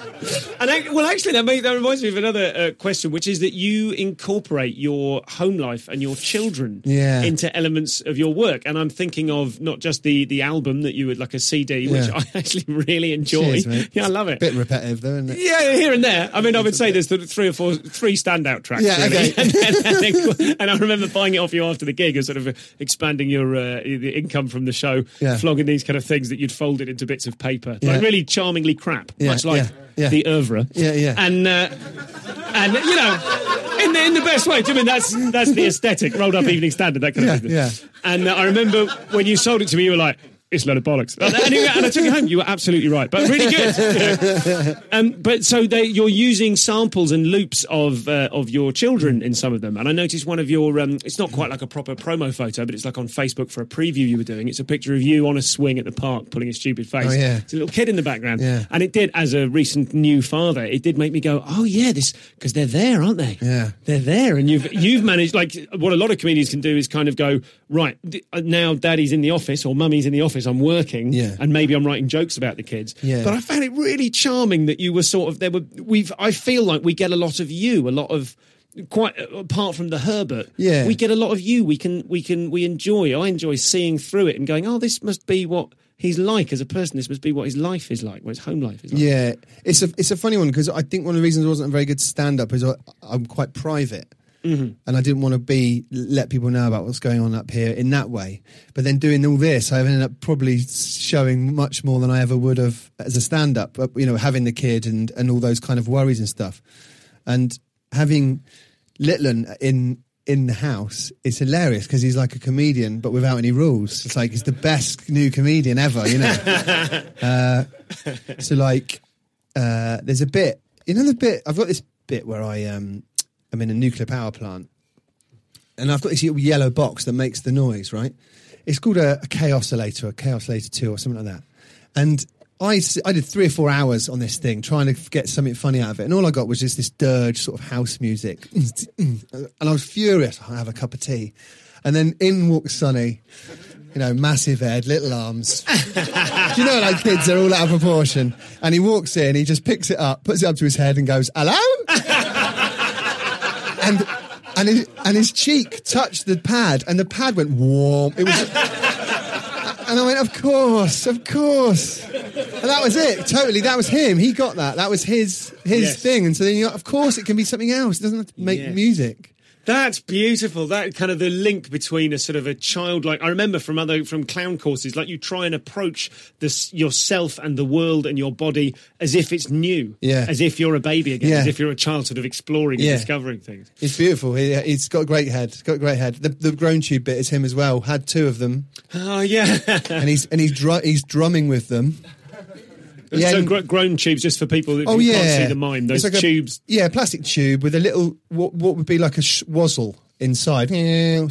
And I, well, actually, that, make, that reminds me of another uh, question, which is that you incorporate your home life and your children Yeah. into elements of your work. And I'm thinking of not just the the album that you would like a CD, which Yeah. I actually really enjoy. Cheers. Yeah, I love it. a Bit repetitive, though, isn't it? Yeah, here and there. I mean, I would say there's three or four, three standout tracks. Yeah, really. okay. and, then- and I remember buying it off you after the gig and sort of uh, expanding your uh, the income from the show, Yeah. flogging these kind of things that you'd folded into bits of paper, Yeah. like really charmingly crap, Yeah, much like the oeuvre. Yeah, yeah. And uh, and you know, in the in the best way. You mean that's that's the aesthetic, rolled up Evening Standard, that kind of business. yeah. And uh, I remember when you sold it to me, you were like. It's a load of bollocks, and, you- and I took it home. You were absolutely right, but really good. you know. Um, but so they, you're using samples and loops of uh, of your children in some of them, and I noticed one of your. Um, it's not quite like a proper promo photo, but it's like on Facebook for a preview you were doing. It's a picture of you on a swing at the park, pulling a stupid face. Oh, yeah. It's a little kid in the background, Yeah. and it did. As a recent new father, it did make me go, "Oh yeah, this," because they're there, aren't they? Yeah. they're there, and you've you've managed. Like what a lot of comedians can do is kind of go, right uh, now, Daddy's in the office or Mummy's in the office. I'm working, Yeah. and maybe I'm writing jokes about the kids. Yeah. But I found it really charming that you were sort of there. Were we've? I feel like we get a lot of you, a lot of. Quite uh, apart from the Herbert, Yeah. we get a lot of you. We can, we can, we enjoy. I enjoy seeing through it and going, "Oh, this must be what he's like as a person. This must be what his life is like, what his home life is like." Yeah, it's a it's a funny one because I think one of the reasons I wasn't a very good stand up is I, I'm quite private, Mm-hmm. and I didn't want to be let people know about what's going on up here in that way. But then doing all this, I ended up probably showing much more than I ever would have as a stand up. You know, having the kid and and all those kind of worries and stuff, and having Litland in. In the house, it's hilarious because he's like a comedian, but without any rules. It's like he's the best new comedian ever, you know. So like, uh, there's a bit, you know, the bit. I've got this bit where I um, I'm in a nuclear power plant, and I've got this little yellow box that makes the noise. Right? It's called a, a Kaossilator, a Kaossilator two, or something like that. And I, I did three or four hours on this thing trying to get something funny out of it, and all I got was just this dirge sort of house music, and I was furious. I have a cup of tea, and then in walks Sonny. You know, massive head, little arms, you know, like kids are all out of proportion. And he walks in, he just picks it up, puts it up to his head, and goes, "Hello." and and his, and his cheek touched the pad, and the pad went warm. It was, and I went, "Of course, of course." And that was it. Totally, that was him. He got that. That was his his Yes. thing. And so then, you of course, it can be something else. It doesn't have to make Yes. music. That's beautiful. That kind of the link between a sort of a childlike. I remember from other from clown courses, like you try and approach this yourself and the world and your body as if it's new, Yeah. as if you're a baby again, Yeah. as if you're a child, sort of exploring and discovering things. It's beautiful. He, he's got a great head. He's got a great head. The, the groan tube bit is him as well. Had two of them, Oh yeah. and he's and he's dru- he's drumming with them. Yeah, so gr- groan tubes, just for people that Oh yeah, can't see the mime, those like a- tubes. yeah, plastic tube with a little what, what would be like a sh- wazzle inside.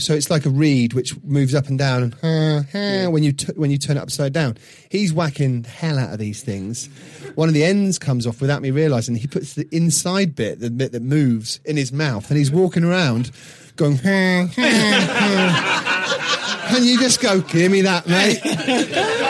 So it's like a reed which moves up and down and when you t- when you turn it upside down. He's whacking the hell out of these things. One of the ends comes off without me realizing. He puts the inside bit, the bit that moves, in his mouth, and he's walking around going. and you just go, "Give me that, mate."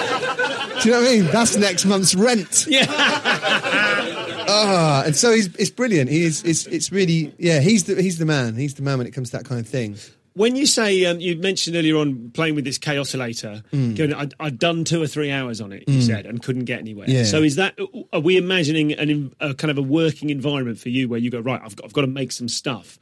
Do you know what I mean? That's next month's rent. Yeah. Ah, and so he's it's brilliant. He is it's it's really yeah. He's the he's the man. He's the man when it comes to that kind of thing. When you say um, you mentioned earlier on playing with this Kaossilator, Mm. going, I'd, I'd done two or three hours on it. You said and couldn't get anywhere. Yeah. So is that are we imagining an, a kind of a working environment for you where you go right? I've got, I've got to make some stuff,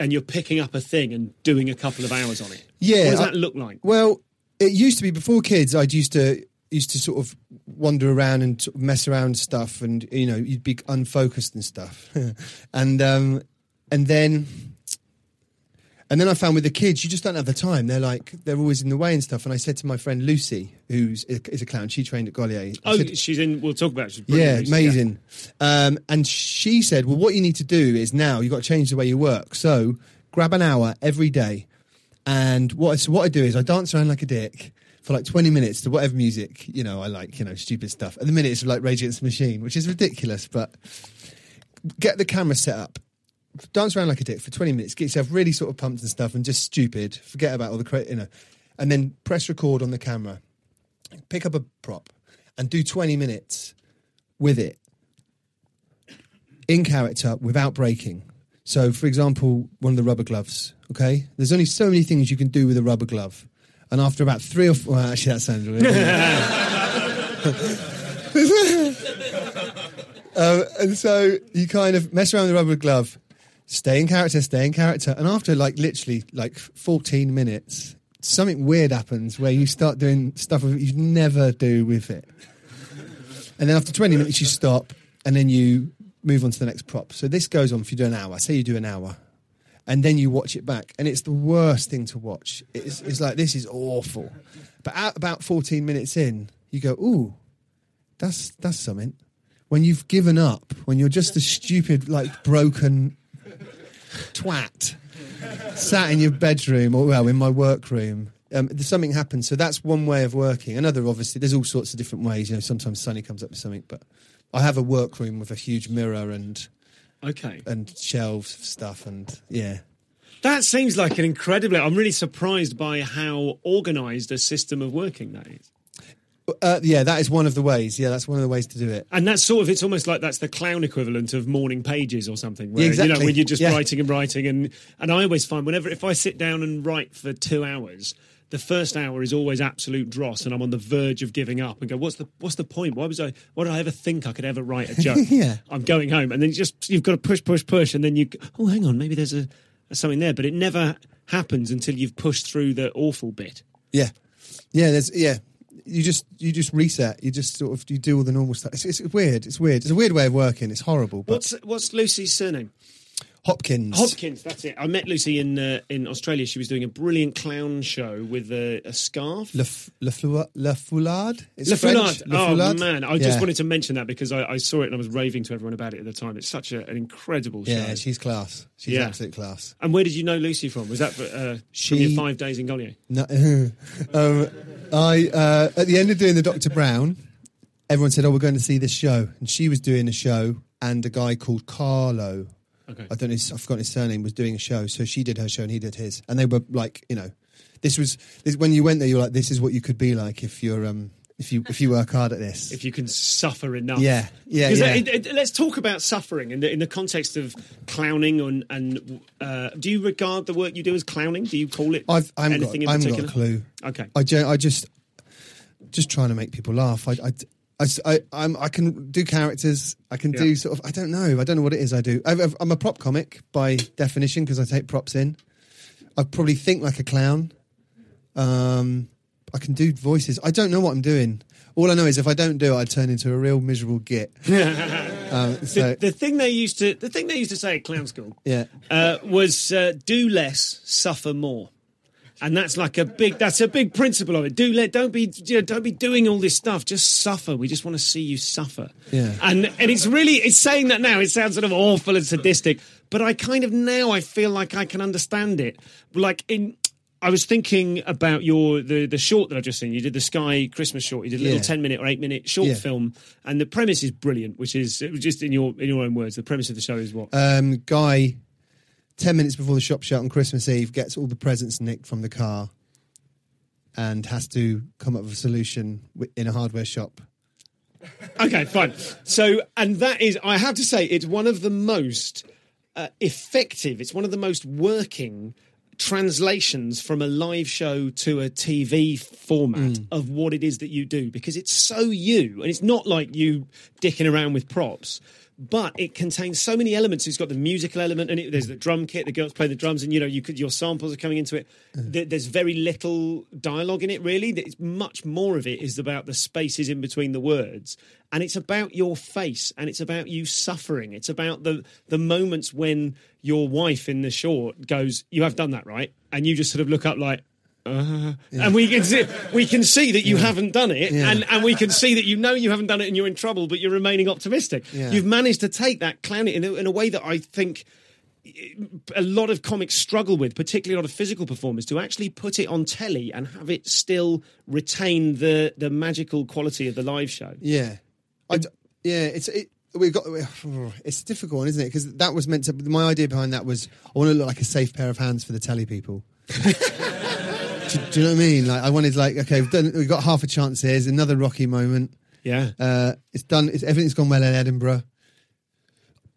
and you're picking up a thing and doing a couple of hours on it. Yeah, what does I- that look like? Well, it used to be before kids. I'd used to used to sort of wander around and sort of mess around stuff, and you know you'd be unfocused and stuff, and um, and then. And then I found with the kids, you just don't have the time. They're like, they're always in the way and stuff. And I said to my friend Lucy, who's is a clown, she trained at Gaulier. Oh, said, she's in. We'll talk about. It. She's Yeah, Lucy, amazing. Um, and she said, "Well, what you need to do is now you've got to change the way you work. So grab an hour every day, and what so what I do is I dance around like a dick." For like twenty minutes to whatever music you know I like, you know, stupid stuff. At the minute, it's like Rage Against the Machine, which is ridiculous. But get the camera set up, dance around like a dick for 20 minutes, get yourself really sort of pumped and stuff and just stupid, forget about all the credit, you know, and then press record on the camera, pick up a prop and do 20 minutes with it in character without breaking. So, for example, one of the rubber gloves, okay? There's only so many things you can do with a rubber glove. And after about three or four, well, actually, that sounds really. Um, and so you kind of mess around with the rubber glove, stay in character, stay in character, and after like literally like 14 minutes, something weird happens where you start doing stuff that you never do with it. And then after 20 minutes, you stop, and then you move on to the next prop. So this goes on if you do an hour. Say you do an hour, and then you watch it back, and it's the worst thing to watch. It's, it's like this is awful. But at about 14 minutes in, you go, ooh, that's that's something. When you've given up, when you're just a stupid, like broken twat, sat in your bedroom or well in my workroom, um, something happens. So that's one way of working. Another, obviously, there's all sorts of different ways. You know, sometimes Sonny comes up with something, but I have a workroom with a huge mirror and Okay. and shelves of stuff, and yeah, That seems like an incredibly. I'm really surprised by how organised a system of working that is. Uh, yeah, that is one of the ways. Yeah, that's one of the ways to do it. And that's sort of, it's almost like that's the clown equivalent of morning pages or something. Where, Yeah, exactly. You know, when you're just Yeah. writing and writing. And, and I always find whenever, if I sit down and write for two hours, the first hour is always absolute dross and I'm on the verge of giving up and go, what's the, what's the point? Why was I, why did I ever think I could ever write a joke? Yeah. I'm going home. And then you just, you've got to push, push, push. And then you, oh, hang on, maybe there's a, something there. But it never happens until you've pushed through the awful bit. Yeah, yeah. There's yeah. You just you just reset. You just sort of you do all the normal stuff. It's, it's weird. It's weird. It's a weird way of working. It's horrible. But What's, what's Lucy's surname? Hopkins. Hopkins, that's it. I met Lucy in uh, in Australia. She was doing a brilliant clown show with a, a scarf. Le, F- Le, Flou- Le Foulard. It's Le Foulard. Le Oh man, I just Yeah. wanted to mention that because I, I saw it and I was raving to everyone about it at the time. It's such a, an incredible show. Yeah, she's class. She's Yeah. absolute class. and where did you know Lucy from? Was that for, uh, from She- your five days in Goliath? No, um, I uh, at the end of doing the Doctor Brown, everyone said, "Oh, we're going to see this show," and she was doing a show, and a guy called Carlo, Okay. I don't know, I've forgotten his surname, was doing a show. So she did her show, and he did his, and they were like, you know, this was this, when you went there, you were like, this is what you could be like if you're um if you if you work hard at this. If you can suffer enough. Yeah, yeah, yeah. it- it- let's talk about suffering in the, in the context of clowning. And, and uh, do you regard the work you do as clowning? Do you call it I've got, anything I in haven't got a clue. Okay. I, I just just trying to make people laugh. I I, I, I, am I can do characters. I can Yeah. do sort of. I don't know. I don't know what it is. I do. I've- I'm a prop comic by definition because I take props in. I probably think like a clown. Um, I can do voices. I don't know what I'm doing. All I know is if I don't do it, I turn into a real miserable git. um, so the, the thing they used to the thing they used to say at clown school yeah, uh, was uh, do less, suffer more. And that's like a big. That's a big principle of it. Do let. Don't be. You know, don't be doing all this stuff. Just suffer. We just want to see you suffer. Yeah. And and it's really. It's saying that now. It sounds sort of awful and sadistic. But I kind of now I feel like I can understand it. Like in. I was thinking about your the the short that I've just seen. You did the Sky Christmas short. You did a little Yeah. ten minute or eight minute short Yeah. film, and the premise is brilliant. Which is it was just in your in your own words. The premise of the show is what? um, guy, ten minutes before the shop shut on Christmas Eve, gets all the presents nicked from the car, and has to come up with a solution in a hardware shop. Okay, fine. So, and that is, I have to say, it's one of the most uh, effective, it's one of the most working translations from a live show to a TV format of what it is that you do because it's so you and it's not like you dicking around with props. But it contains so many elements. It's got the musical element in it. There's the drum kit. The girls play the drums, and you know, you could your samples are coming into it. Mm. There- There's very little dialogue in it, really. It's much more of it is about the spaces in between the words, and it's about your face, and it's about you suffering. It's about the the moments when your wife in the short goes, "You have done that, right?" and you just sort of look up like. Uh, and we can see we can see that you haven't done it, Yeah. and, and we can see that you know you haven't done it, and you're in trouble, but you're remaining optimistic. Yeah. You've managed to take that clown in a, in a way that I think a lot of comics struggle with, particularly a lot of physical performers, to actually put it on telly and have it still retain the the magical quality of the live show. Yeah, d yeah. It's it, we've got. It's a difficult one, isn't it? Because that was meant to. My idea behind that was I want to look like a safe pair of hands for the telly people. do, do you know what I mean? Like I wanted, like, okay, we've done. We've got half a chance here. There's another rocky moment. Yeah, Uh, it's done. It's, everything's gone well in Edinburgh.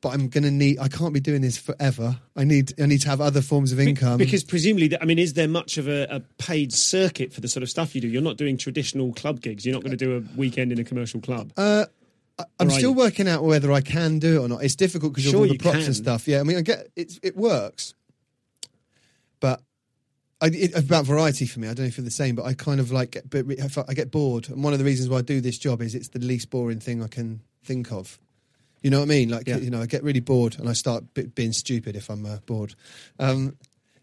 But I'm gonna need. I can't be doing this forever. I need. I need to have other forms of income. because presumably, I mean, is there much of a, a paid circuit for the sort of stuff you do? You're not doing traditional club gigs. You're not going to do a weekend in a commercial club. Uh, I'm are still working out whether I can do it or not. It's difficult because Sure of all the props and stuff. Yeah, I mean, I get it. It works, I, it, about variety for me. I don't know if you're the same, but I kind of like get, but I I get bored. And one of the reasons why I do this job is it's the least boring thing I can think of. You know what I mean? Like Yeah. you know, I get really bored and I start b- being stupid if I'm uh, bored. Um,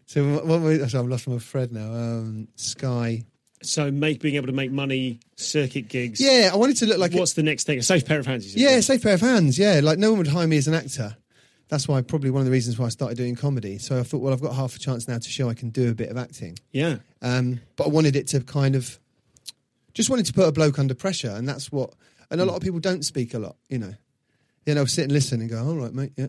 so what, what was, I've lost my thread now. Um, Sky. so, make being able to make money, circuit gigs. Yeah, I wanted to look like What's the next thing? A safe pair of hands. Yeah, safe pair of hands. Yeah, like no one would hire me as an actor. That's why probably one of the reasons why I started doing comedy. So I thought, well, I've got half a chance now to show I can do a bit of acting. yeah. Um, but I wanted it to kind of just wanted to put a bloke under pressure, and that's what. And a lot of people don't speak a lot, you know. You know, sit and listen and go, all right, mate, yeah.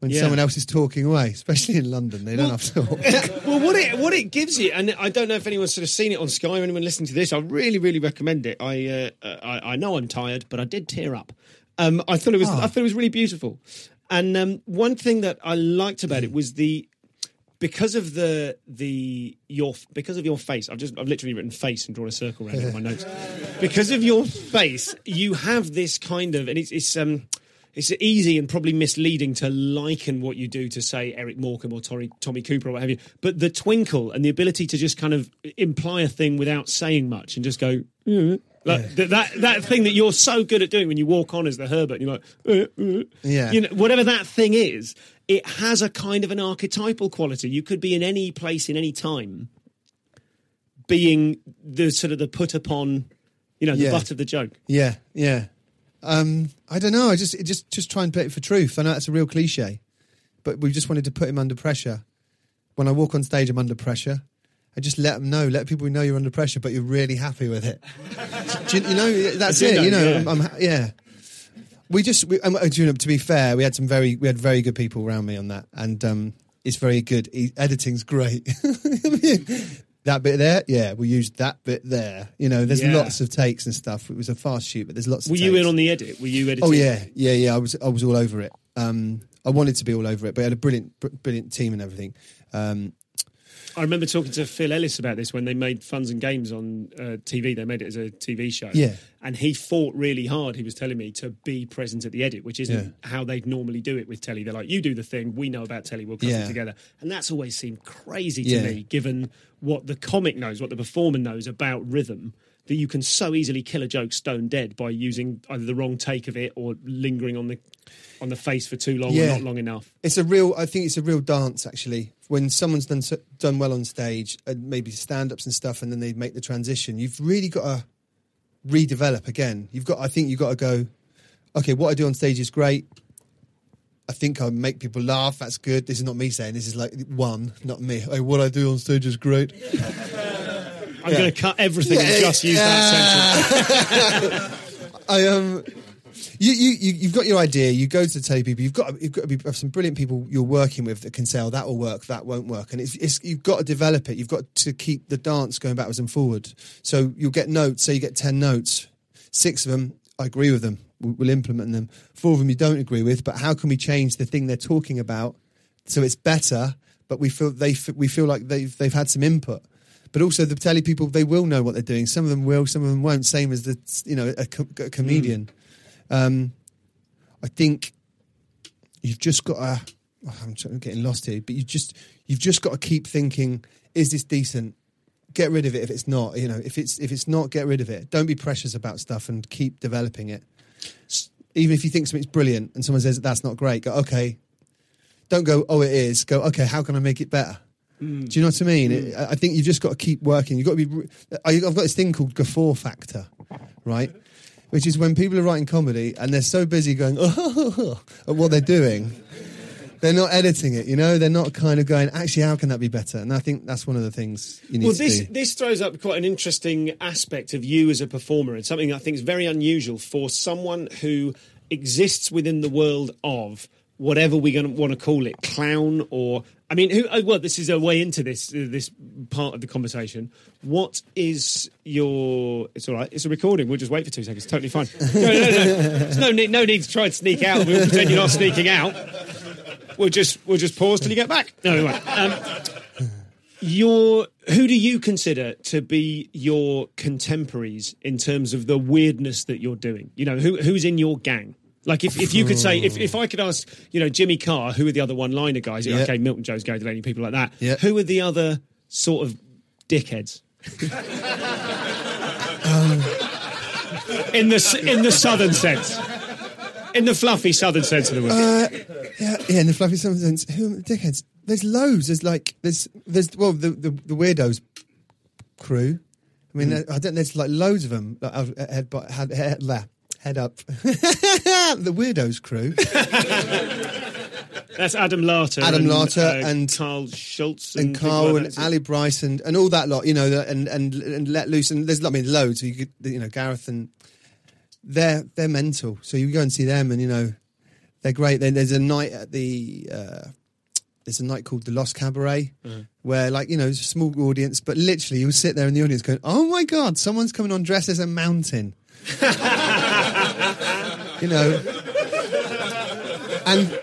when Yeah. someone else is talking away, especially in London. They don't have to talk. well, what it what it gives you, and I don't know if anyone's sort of seen it on Sky or anyone listening to this. I really, really recommend it. I uh, I, I know I'm tired, but I did tear up. Um, I thought it was I thought it was really beautiful, and um, one thing that I liked about it was the because of the the your because of your face. I've just I've literally written face and drawn a circle around it in my notes. Because of your face, you have this kind of, and it's it's um. It's easy and probably misleading to liken what you do to, say, Eric Morecambe or Tommy, Tommy Cooper or what have you. But the twinkle and the ability to just kind of imply a thing without saying much and just go, "Mm," like th- that that thing that you're so good at doing when you walk on as the Herbert, and you're like, "Uh, uh." Yeah. you know, whatever that thing is, it has a kind of an archetypal quality. You could be in any place in any time, being the sort of the put upon, you know, the Yeah. butt of the joke. Yeah, yeah. Um, I don't know. I just just just try and play it for truth. I know that's a real cliche, but we just wanted to put him under pressure. When I walk on stage, I'm under pressure. I just let them know, let people know you're under pressure, but you're really happy with it. You, you know, that's it. you know, know, yeah. I'm, I'm yeah. We just, we, know, to be fair, we had some very, we had very good people around me on that, and um, it's very good. Editing's great. that bit there, yeah, we used that bit there. You know, there's Yeah. lots of takes and stuff. It was a fast shoot, but there's lots. of Were you in on the edit? Were you editing? Oh yeah, yeah, yeah. I was, I was all over it. Um, I wanted to be all over it, but I had a brilliant, br- brilliant team and everything. Um, I remember talking to Phil Ellis about this when they made Funz and Gamez on uh, TV. They made it as a TV show. Yeah. And he fought really hard, he was telling me, to be present at the edit, which isn't Yeah. how they'd normally do it with telly. They're like, you do the thing, we know about telly, we'll cut Yeah. it together. And that's always seemed crazy to Yeah. me, given what the comic knows, what the performer knows about rhythm. That you can so easily kill a joke stone dead by using either the wrong take of it or lingering on the on the face for too long or not long enough. it's a real. I think it's a real dance actually. When someone's done done well on stage, and maybe stand ups and stuff, and then they make the transition, you've really got to redevelop again. You've got. I think you've got to go. Okay, what I do on stage is great. I think I make people laugh. That's good. This is not me saying. This is like one, not me. Hey, what I do on stage is great. I'm going to cut everything and just use that sentence. I um, you you you you've got your idea. You go to the people. You've got you've got to be, have some brilliant people you're working with that can say, "Oh, that will work. That won't work." And it's, it's you've got to develop it. You've got to keep the dance going backwards and forward. So you'll get notes. Say you get ten notes, six of them I agree with them. We'll, we'll implement them. Four of them you don't agree with. But how can we change the thing they're talking about so it's better? But we feel they we feel like they've they've had some input. But also the telly people, they will know what they're doing. Some of them will, some of them won't. Same as the you know a, co- a comedian. Um, I think you've just got to. oh, I'm getting lost here, but you just you've just got to keep thinking: Is this decent? Get rid of it if it's not. You know, if it's if it's not, get rid of it. Don't be precious about stuff and keep developing it. Even if you think something's brilliant and someone says that's not great, go okay. Don't go. Oh, it is. Go okay. How can I make it better? Do you know what I mean? Mm. It- I think you've just got to keep working. You've got to be. I've got this thing called guffaw factor, right? Which is when people are writing comedy and they're so busy going oh, at what they're doing, they're not editing it. You know, they're not kind of going. Actually, how can that be better? And I think that's one of the things you need Well, to this this throws up quite an interesting aspect of you as a performer, and something I think is very unusual for someone who exists within the world of whatever we're going to want to call it, clown or. I mean, who? oh, Well, this is a way into this uh, this part of the conversation. What is your? It's all right. It's a recording. We'll just wait for two seconds. Totally fine. No, no, no. There's no need. No need to try and sneak out. We'll pretend you're not sneaking out. We'll just we'll just pause till you get back. No, won't. Um, your who do you consider to be your contemporaries in terms of the weirdness that you're doing? You know, who who's in your gang? Like if, if you could say if, if I could ask, you know, Jimmy Carr, who are the other one liner guys? Yeah. Okay, Milton Jones, Gary Delaney, people like that. Yeah. Who are the other sort of dickheads? in the in the southern sense. In the fluffy southern sense of the word. Yeah, yeah. In the fluffy southern sense, who are the dickheads? There's loads. There's like there's there's well the the, the weirdos crew. I mean, I don't. There's like loads of them. Like, I've had, head head, la- head up. the weirdos crew. That's Adam Larter. Adam and, Larter uh, and- Carl Schultz and people Carl like and that, isn't it? Ali Brice and, and all that lot, you know, and, and and let loose and there's I mean loads. You could, you know, Gareth and they're they're mental. So you go and see them, and you know, They're great. Then there's a night at the uh, there's a night called the Lost Cabaret where like you know it's a small audience, but literally you'll sit there in the audience going, "Oh my god, someone's coming on dressed as a mountain," you know, and.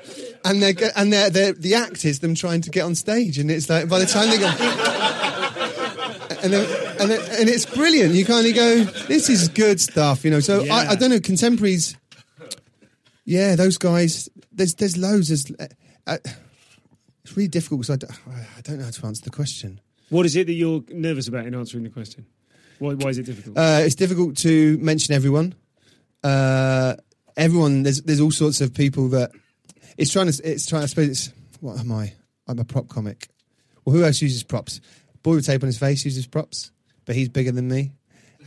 And they're and they're, they're the act is them trying to get on stage, and it's like by the time they go, and and, and it's brilliant. You kind of go, this is good stuff, you know. So I, Yeah. I don't know contemporaries. Yeah, those guys. There's there's loads. There's, uh, uh, it's really difficult because I, don't- I don't know how to answer the question. What is it that you're nervous about in answering the question? Why, why is it difficult? Uh, it's difficult to mention everyone. Uh, everyone. There's there's all sorts of people that it's trying to. It's trying. I suppose it's. What am I? I'm a prop comic. Well, who else uses props? Boy with tape on his face uses props, but he's bigger than me.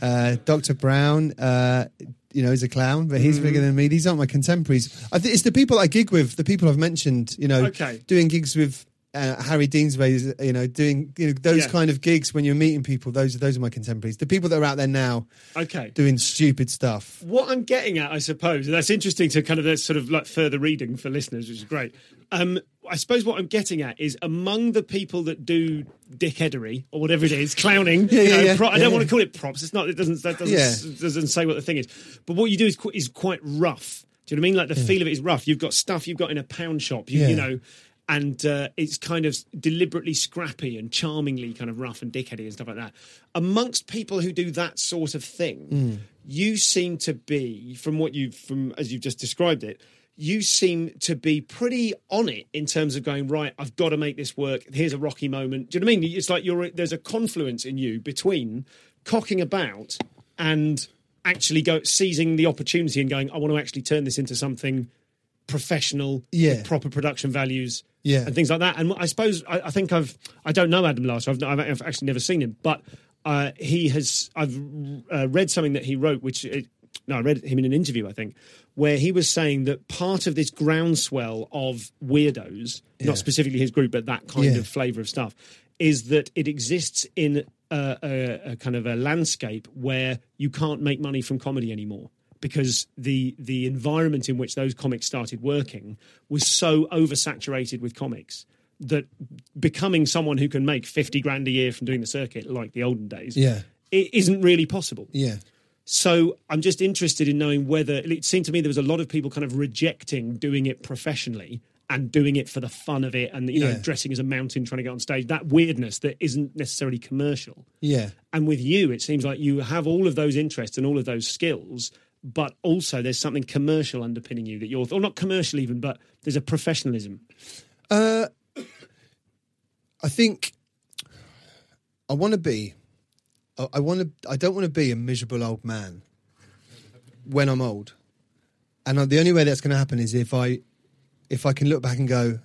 Uh, Doctor Brown, uh, you know, is a clown, but he's bigger than me. These aren't my contemporaries. I think it's the people I gig with, the people I've mentioned. You know, Okay. doing gigs with. Uh, Harry Deansway, you know, doing you know, those Yeah. kind of gigs when you're meeting people. Those those are my contemporaries. The people that are out there now, okay. doing stupid stuff. What I'm getting at, I suppose, and that's interesting to kind of that's sort of like further reading for listeners, which is great. Um, I suppose what I'm getting at is among the people that do dickheadery or whatever it is, clowning. Yeah, you know, yeah, pro- I don't want to call it props. It's not. It doesn't. That doesn't. Doesn't say what the thing is. But what you do is qu- is quite rough. Do you know what I mean? Like the feel of it is rough. You've got stuff you've got in a pound shop. You, you know. And uh, it's kind of deliberately scrappy and charmingly kind of rough and dickheady and stuff like that. Amongst people who do that sort of thing, Mm. you seem to be, from what you've, from as you've just described it, you seem to be pretty on it in terms of going right. I've got to make this work. Here's a rocky moment. Do you know what I mean? It's like you're there's a confluence in you between cocking about and actually go seizing the opportunity and going. I want to actually turn this into something professional, Yeah. with proper production values, Yeah. and things like that. And I suppose I, I think I've I don't know Adam Larter. I've, I've, actually never seen him, but uh, he has. I've uh, read something that he wrote, which it, no, I read him in an interview, I think, where he was saying that part of this groundswell of weirdos, not specifically his group, but that kind Yeah. of flavour of stuff, is that it exists in a, a, a kind of a landscape where you can't make money from comedy anymore because the the environment in which those comics started working was so oversaturated with comics that becoming someone who can make 50 grand a year from doing the circuit like the olden days Yeah. it isn't really possible Yeah. so I'm just interested in knowing whether it seemed to me there was a lot of people kind of rejecting doing it professionally and doing it for the fun of it and you know Yeah. dressing as a mountain trying to get on stage that weirdness that isn't necessarily commercial Yeah. and with you it seems like you have all of those interests and all of those skills but also there's something commercial underpinning you that you're or not commercial even but there's a professionalism Uh, I think I want to be. I, want to. I don't want to be a miserable old man when I'm old, and the only way that's going to happen is if I, if I can look back and go,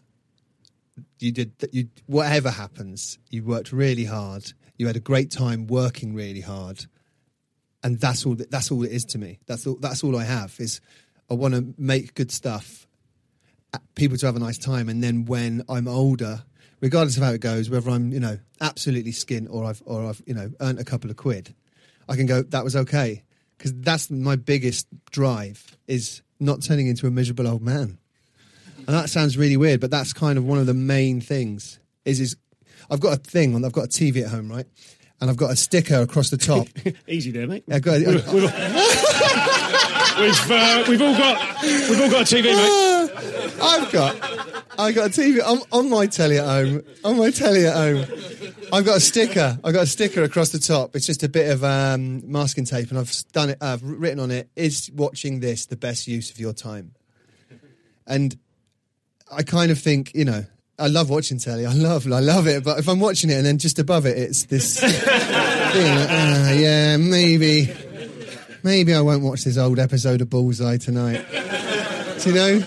you did you whatever happens, you worked really hard, you had a great time working really hard, and that's all. that- That's all it is to me. That's all. That's all I have is. I want to make good stuff uh, people to have a nice time. And then when I'm older, regardless of how it goes, whether I'm you know absolutely skint or I've or I've you know earned a couple of quid, I can go that was okay because that's my biggest drive is not turning into a miserable old man. And that sounds really weird, but that's kind of one of the main things. Is is I've got a thing on. I've got a TV at home, right? And I've got a sticker across the top. easy there mate I've got, we've, uh, we've all got we've all got a TV mate I've got I got a TV on, on my telly at home. On my telly at home, I've got a sticker. I've got a sticker across the top. It's just a bit of um, masking tape, and I've done it. I've written on it: "Is watching this the best use of your time?" And I kind of think, you know, I love watching telly. I love, I love it. But if I'm watching it, and then just above it, it's this thing. Like, ah, yeah, maybe, maybe I won't watch this old episode of Bullseye tonight. Do you know?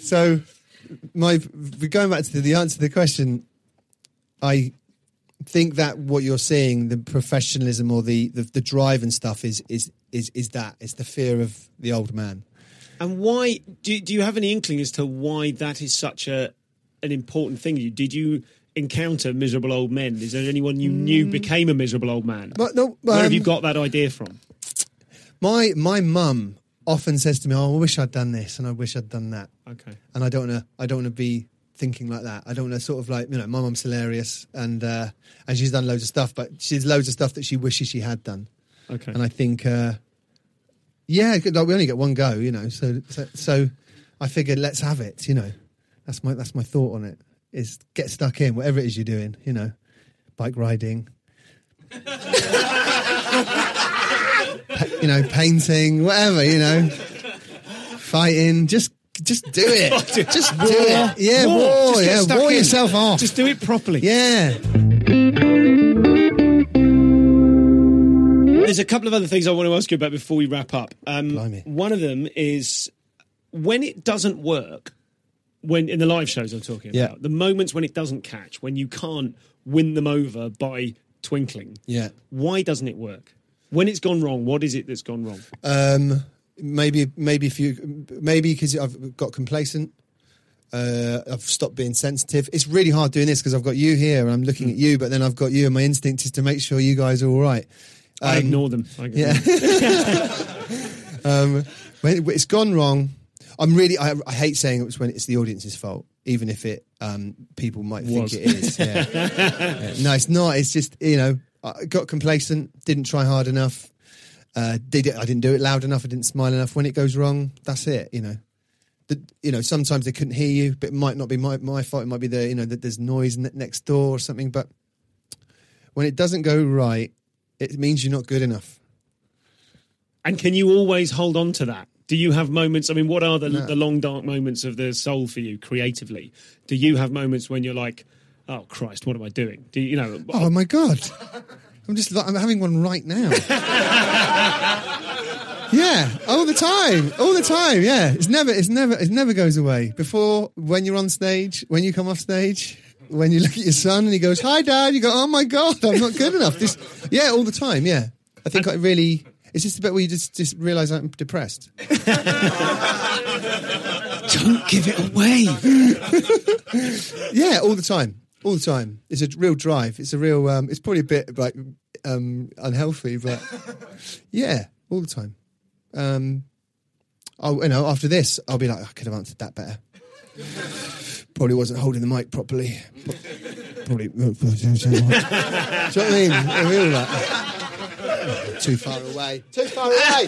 So, my going back to the, the answer to the question, I think that what you're seeing, the professionalism or the, the, the drive and stuff, is is is is that it's the fear of the old man. And why do do you have any inkling as to why that is such a an important thing? You did you encounter miserable old men? Is there anyone you knew became a miserable old man? But no, Where have um, you got that idea from? My my mum often says to me, "Oh, I wish I'd done this and I wish I'd done that." Okay. and I don't want to. I don't want to be thinking like that. I don't want to sort of like you know, my mum's hilarious, and uh, and she's done loads of stuff, but she's loads of stuff that she wishes she had done. Okay. And I think, uh, yeah, like, we only get one go, you know. So, so, so I figured, let's have it. You know, that's my that's my thought on it. Is get stuck in whatever it is you're doing. You know, bike riding. You know, painting, whatever. You know, fighting. Just, just do it. Just do it. Yeah, War. war. Just yeah, war in. yourself off. Just do it properly. yeah. There's a couple of other things I want to ask you about before we wrap up. Um, Blimey. one of them is when it doesn't work, when in the live shows I'm talking about, the moments when it doesn't catch, when you can't win them over by twinkling. Yeah. Why doesn't it work? When it's gone wrong, what is it that's gone wrong? Um, maybe, maybe if you, maybe because I've got complacent. Uh, I've stopped being sensitive. It's really hard doing this because I've got you here and I'm looking at you, but then I've got you, and my instinct is to make sure you guys are all right. I Um, ignore them. I ignore Yeah. them. um, when it's gone wrong, I'm really. I, I hate saying it when it's the audience's fault, even if it um, people might think it is. Yeah. Yeah. No, it's not. It's just you know, I got complacent, didn't try hard enough. Uh, did it? I didn't do it loud enough. I didn't smile enough. When it goes wrong, that's it. You know. The, you know, sometimes they couldn't hear you, but it might not be my, my fault. It might be the you know that there's noise ne- next door or something. But when it doesn't go right, it means you're not good enough. And can you always hold on to that? Do you have moments? I mean, what are the, the long, dark moments of the soul for you creatively? Do you have moments when you're like, oh, Christ, what am I doing? Do you, you know, Oh my god! I'm just I'm having one right now. yeah, all the time, all the time. Yeah, it's never, it's never, it never goes away. Before, when you're on stage, when you come off stage, when you look at your son and he goes, "Hi, Dad," you go, "Oh my god, I'm not good enough." This, yeah, all the time. Yeah, I think I really. It's just a bit where you just just realise I'm depressed. don't give it away. Yeah, all the time, all the time. It's a real drive. It's a real. Um, it's probably a bit like um, unhealthy, but yeah, all the time. Um, oh, you know, after this, I'll be like, I could have answered that better. Probably wasn't holding the mic properly. Probably. Do you know what I mean? I feel that. Too far away. Too far away.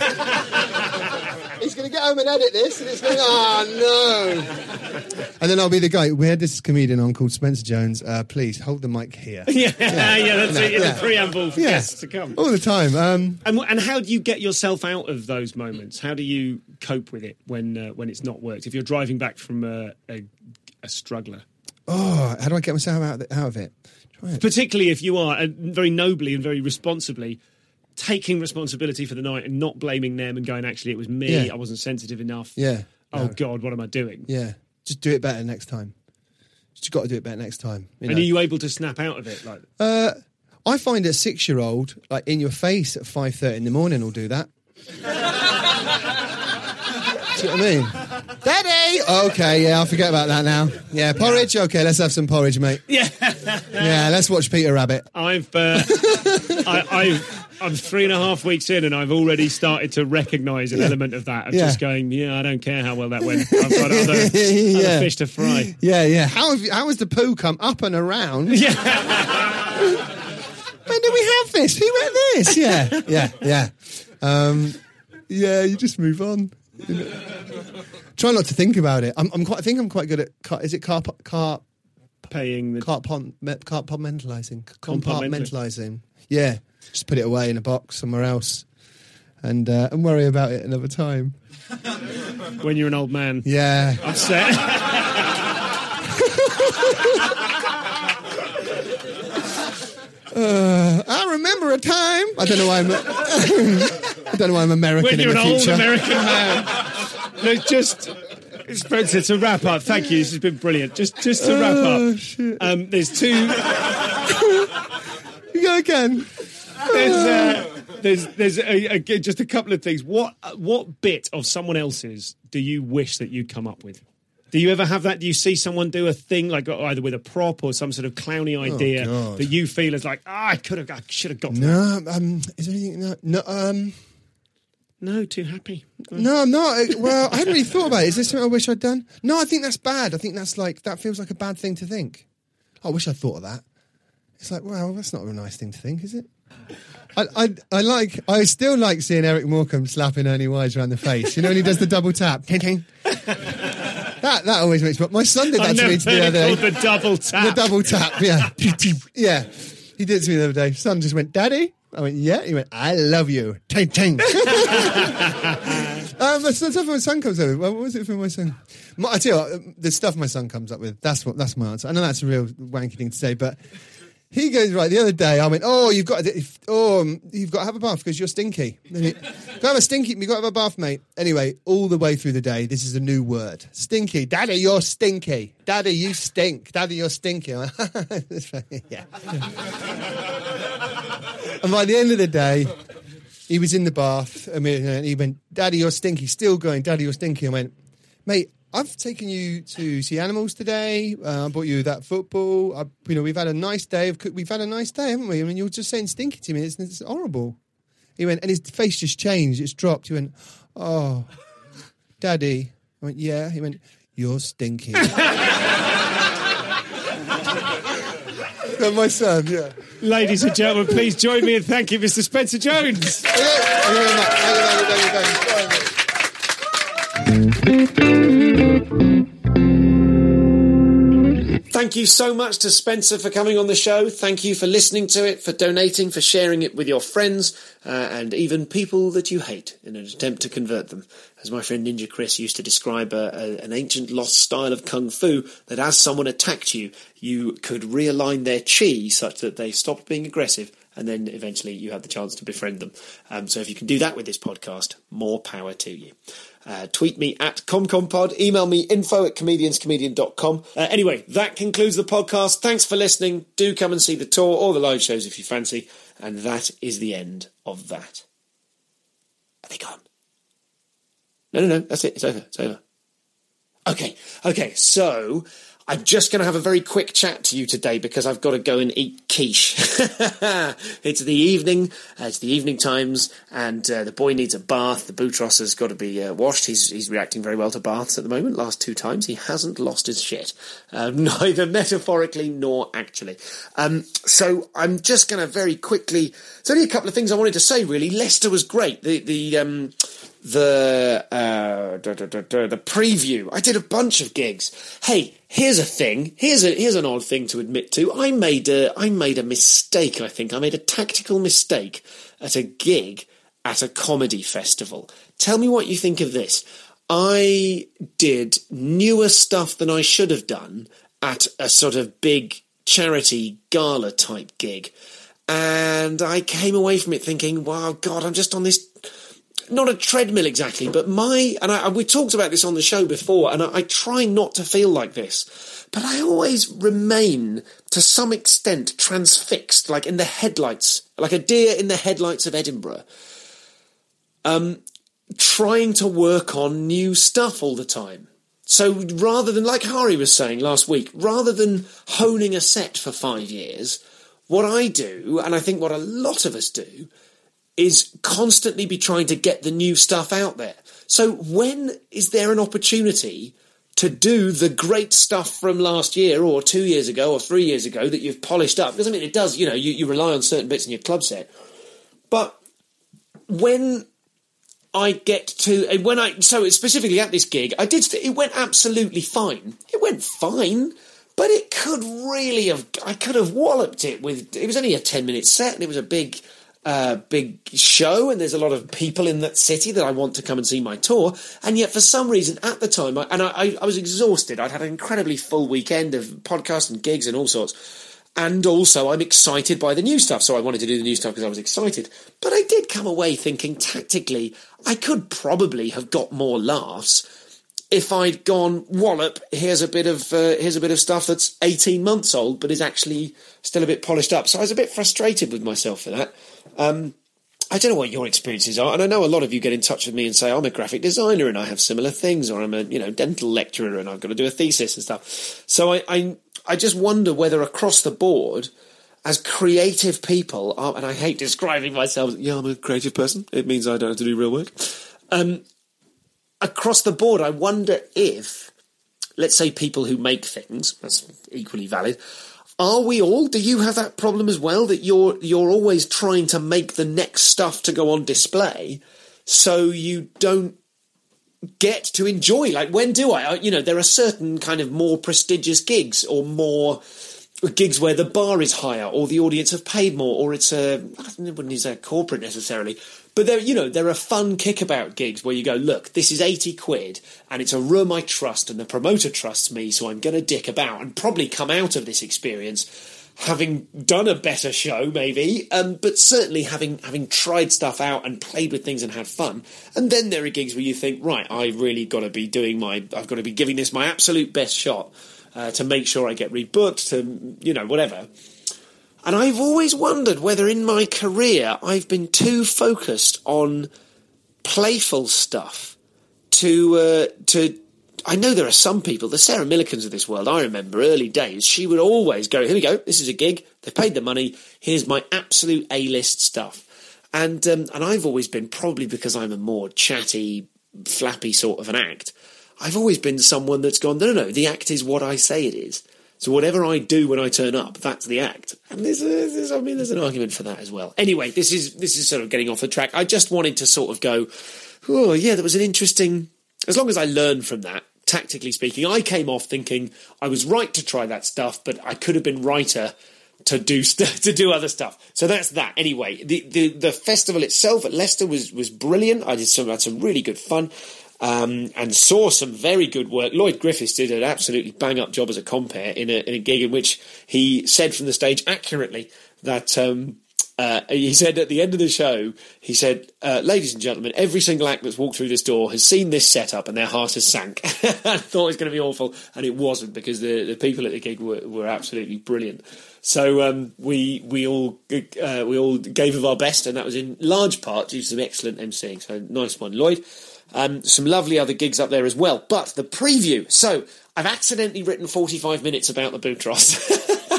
He's going to get home and edit this, and it's going. Oh no! And then I'll be the guy. We had this comedian on called Spencer Jones. Uh, please hold the mic here. yeah, yeah, that's it. yeah. The preamble for Yeah. guests to come. All the time. Um, And, and how do you get yourself out of those moments? How do you cope with it when uh, when it's not worked? If you're driving back from a, a, a struggler, oh, how do I get myself out of it? Out of it? Try it. particularly if you are uh, very nobly and very responsibly taking responsibility for the night and not blaming them and going, actually, it was me. Yeah. I wasn't sensitive enough. Yeah. Oh No. God, what am I doing? Yeah. Just do it better next time. Just got to do it better next time. you And know. are you able to snap out of it? Like, Uh, I find a six-year-old like in your face at five thirty in the morning will do that. do you know what I mean? Daddy. Okay, yeah, I'll forget about that now. Yeah, porridge. Okay, let's have some porridge, mate. yeah, Yeah, let's watch Peter Rabbit. I've, uh, I, I've, I'm three and a half weeks in, and I've already started to recognise an element of that of Yeah. just going, yeah, I don't care how well that went. I've got other, other Yeah. fish to fry. Yeah, yeah. How have you, how has the poo come up and around? Yeah. When did we have this? Who had this? Yeah, yeah, yeah. Um, yeah, you just move on. You know. Try not to think about it. I'm, I'm quite. I think I'm quite good at. Car, is it car car Paying the compartmentalizing? Compartmentalizing. Yeah, just put it away in a box somewhere else, and uh, and worry about it another time. when you're an old man. Yeah, Upset. I remember a time. I don't know why I'm. I don't know why I'm American when in you're the an old future. American man. No, just Spencer to wrap up. Thank you. This has been brilliant. Just just to wrap Oh, up. Um, there's two. You go again. There's uh, there's there's a, a, just a couple of things. What what bit of someone else's do you wish that you'd come up with? Do you ever have that? Do you see someone do a thing like either with a prop or some sort of clowny idea Oh, that you feel is like, ah, I could have, I should have got that. No, um, is there anything? No, no um, No, too happy. No, I'm not. Uh, Well, I hadn't really thought about it. Is this something I wish I'd done? No, I think that's bad. I think that's like that feels like a bad thing to think. I wish I thought of that. It's like, well, that's not a nice thing to think, is it? I, I, I like. I still like seeing Eric Morecambe slapping Ernie Wise around the face. You know when he does the double tap. Ting, ting. That that always makes me. My son did that I've to me the other day. the double tap. The double tap, yeah. yeah. He did it to me the other day. Son just went, Daddy? I went, yeah. He went, I love you. Ting, ting. um, the stuff my son comes up with. What was it for my son? My, I tell you what, the stuff my son comes up with, that's what that's my answer. I know that's a real wanky thing to say, but he goes, right, the other day I went, oh, you've got to, if- oh, you've got to have a bath because you're stinky. Go have a stinky, you've got to have a bath, mate. Anyway, all the way through the day, this is a new word. Stinky. Daddy, you're stinky. Daddy, you stink. Daddy, you're stinky. Like, yeah. and by the end of the day, he was in the bath I mean, and he went, Daddy, you're stinky. Still going, Daddy, you're stinky. I went, mate, I've taken you to see animals today. Uh, I bought you that football. I, you know, we've had a nice day. Of, we've had a nice day, haven't we? I mean, you're just saying stinky to me. It's, it's horrible. He went, and his face just changed. It's dropped. He went, oh, Daddy. I went, yeah. He went, you're stinky. And my son, yeah. Ladies and gentlemen, please join me in thanking Mr. Spencer Jones. Thank you very much. Thank you, thank you, thank you, thank you. So much to Spencer for coming on the show. Thank you for listening to it, for donating, for sharing it with your friends, uh, and even people that you hate in an attempt to convert them. As my friend Ninja Chris used to describe a, a, an ancient lost style of kung fu, that as someone attacked you, you could realign their chi such that they stopped being aggressive and then eventually you had the chance to befriend them. Um, so if you can do that with this podcast, more power to you. Uh, tweet me at ComComPod, email me info at comedianscomedian.com. Uh, anyway, that concludes the podcast. Thanks for listening. Do come and see the tour or the live shows if you fancy. And that is the end of that. Are they gone? No, no, no, that's it. It's over. It's over. Okay, okay, so I'm just going to have a very quick chat to you today because I've got to go and eat quiche. it's the evening, uh, it's the evening times, and uh, the boy needs a bath. The Boutros has got to be uh, washed. He's, he's reacting very well to baths at the moment. Last two times, he hasn't lost his shit, uh, neither metaphorically nor actually. Um, so I'm just going to very quickly. There's only a couple of things I wanted to say. Really, Leicester was great. The the um, the uh, the preview. I did a bunch of gigs. Hey, here's a thing. Here's a here's an odd thing to admit to. I made a I made a mistake. I think I made a tactical mistake at a gig at a comedy festival. Tell me what you think of this. I did newer stuff than I should have done at a sort of big charity gala type gig. And I came away from it thinking, wow, God, I'm just on this not a treadmill exactly, but my and I, we talked about this on the show before, and I, I try not to feel like this, but I always remain to some extent transfixed, like in the headlights, like a deer in the headlights of Edinburgh. Um, trying to work on new stuff all the time. So rather than, like Hari was saying last week, rather than honing a set for five years, what I do, and I think what a lot of us do, is constantly be trying to get the new stuff out there. So when is there an opportunity to do the great stuff from last year or two years ago or three years ago that you've polished up? Because I mean, it does, you know, you, you rely on certain bits in your club set. But when I get to when I so specifically at this gig, I did it went absolutely fine. It went fine, but it could really have I could have walloped it with it was only a 10 minute set and it was a big uh, big show and there's a lot of people in that city that I want to come and see my tour. And yet for some reason at the time I, and I, I, was exhausted. I'd had an incredibly full weekend of podcasts and gigs and all sorts. And also I'm excited by the new stuff. So I wanted to do the new stuff because I was excited. But I did come away thinking tactically I could probably have got more laughs if I'd gone wallop, here's a bit of uh, here's a bit of stuff that's 18 months old, but is actually still a bit polished up. So I was a bit frustrated with myself for that. Um, I don't know what your experiences are, and I know a lot of you get in touch with me and say I'm a graphic designer and I have similar things, or I'm a you know dental lecturer and I've got to do a thesis and stuff. So I I, I just wonder whether across the board. as creative people, are, and I hate describing myself. Yeah, I'm a creative person. It means I don't have to do real work. Um, across the board, I wonder if, let's say, people who make things, that's equally valid. Are we all? Do you have that problem as well? That you're you're always trying to make the next stuff to go on display, so you don't get to enjoy. Like, when do I? You know, there are certain kind of more prestigious gigs or more gigs where the bar is higher or the audience have paid more or it's a I wouldn't use that corporate necessarily but there you know there are fun kickabout gigs where you go look this is 80 quid and it's a room I trust and the promoter trusts me so I'm going to dick about and probably come out of this experience having done a better show maybe um, but certainly having having tried stuff out and played with things and had fun. And then there are gigs where you think right I really got to be doing my I've got to be giving this my absolute best shot uh, to make sure I get rebooked, to you know whatever. And I've always wondered whether in my career I've been too focused on playful stuff to uh, to. I know there are some people, the Sarah Millicans of this world. I remember early days. She would always go, "Here we go. This is a gig. They paid the money. Here's my absolute A-list stuff." And um, and I've always been probably because I'm a more chatty, flappy sort of an act. I've always been someone that's gone, no, no, no, the act is what I say it is. So whatever I do when I turn up, that's the act. And there's, a, there's, I mean, there's an argument for that as well. Anyway, this is this is sort of getting off the track. I just wanted to sort of go, oh yeah, that was an interesting. As long as I learned from that, tactically speaking, I came off thinking I was right to try that stuff, but I could have been righter to do st- to do other stuff. So that's that. Anyway, the, the the festival itself at Leicester was was brilliant. I did some had some really good fun. Um, and saw some very good work. Lloyd Griffiths did an absolutely bang up job as a compère in a, in a gig in which he said from the stage accurately that um, uh, he said at the end of the show, he said, uh, "Ladies and gentlemen, every single act that's walked through this door has seen this setup and their heart has sank." I thought it was going to be awful, and it wasn't because the, the people at the gig were, were absolutely brilliant. So um, we we all uh, we all gave of our best, and that was in large part due to some excellent emceeing. So nice one, Lloyd. Um, some lovely other gigs up there as well. But the preview. So I've accidentally written 45 minutes about the Boutros.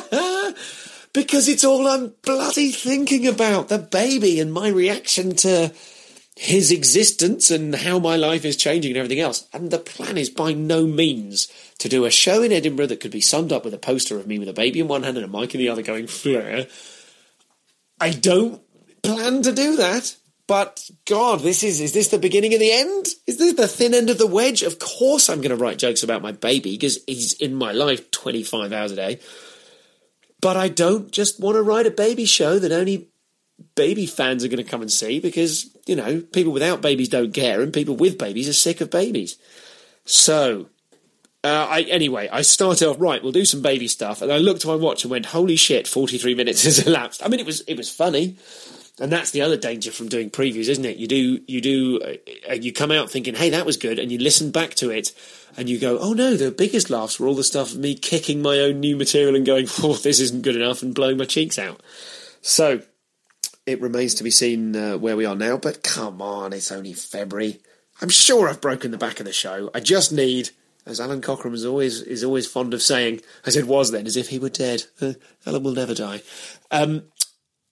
because it's all I'm bloody thinking about the baby and my reaction to his existence and how my life is changing and everything else. And the plan is by no means to do a show in Edinburgh that could be summed up with a poster of me with a baby in one hand and a mic in the other going flare. I don't plan to do that. But God, this is is this the beginning of the end? Is this the thin end of the wedge? Of course I'm gonna write jokes about my baby because he's in my life twenty five hours a day. But I don't just want to write a baby show that only baby fans are going to come and see because, you know, people without babies don't care and people with babies are sick of babies. So, uh, I, anyway, I started off, right, we'll do some baby stuff. And I looked at my watch and went, holy shit, 43 minutes has elapsed. I mean, it was, it was funny. And that's the other danger from doing previews, isn't it? You do, you do, uh, you come out thinking, hey, that was good. And you listen back to it and you go, oh no, the biggest laughs were all the stuff of me kicking my own new material and going, oh, this isn't good enough and blowing my cheeks out. So it remains to be seen uh, where we are now, but come on, it's only February. I'm sure I've broken the back of the show. I just need, as Alan Cochrane is always is always fond of saying, as it was then, as if he were dead. Uh, Alan will never die. Um,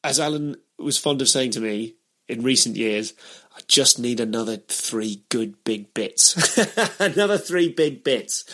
as Alan was fond of saying to me in recent years, I just need another three good big bits. another three big bits.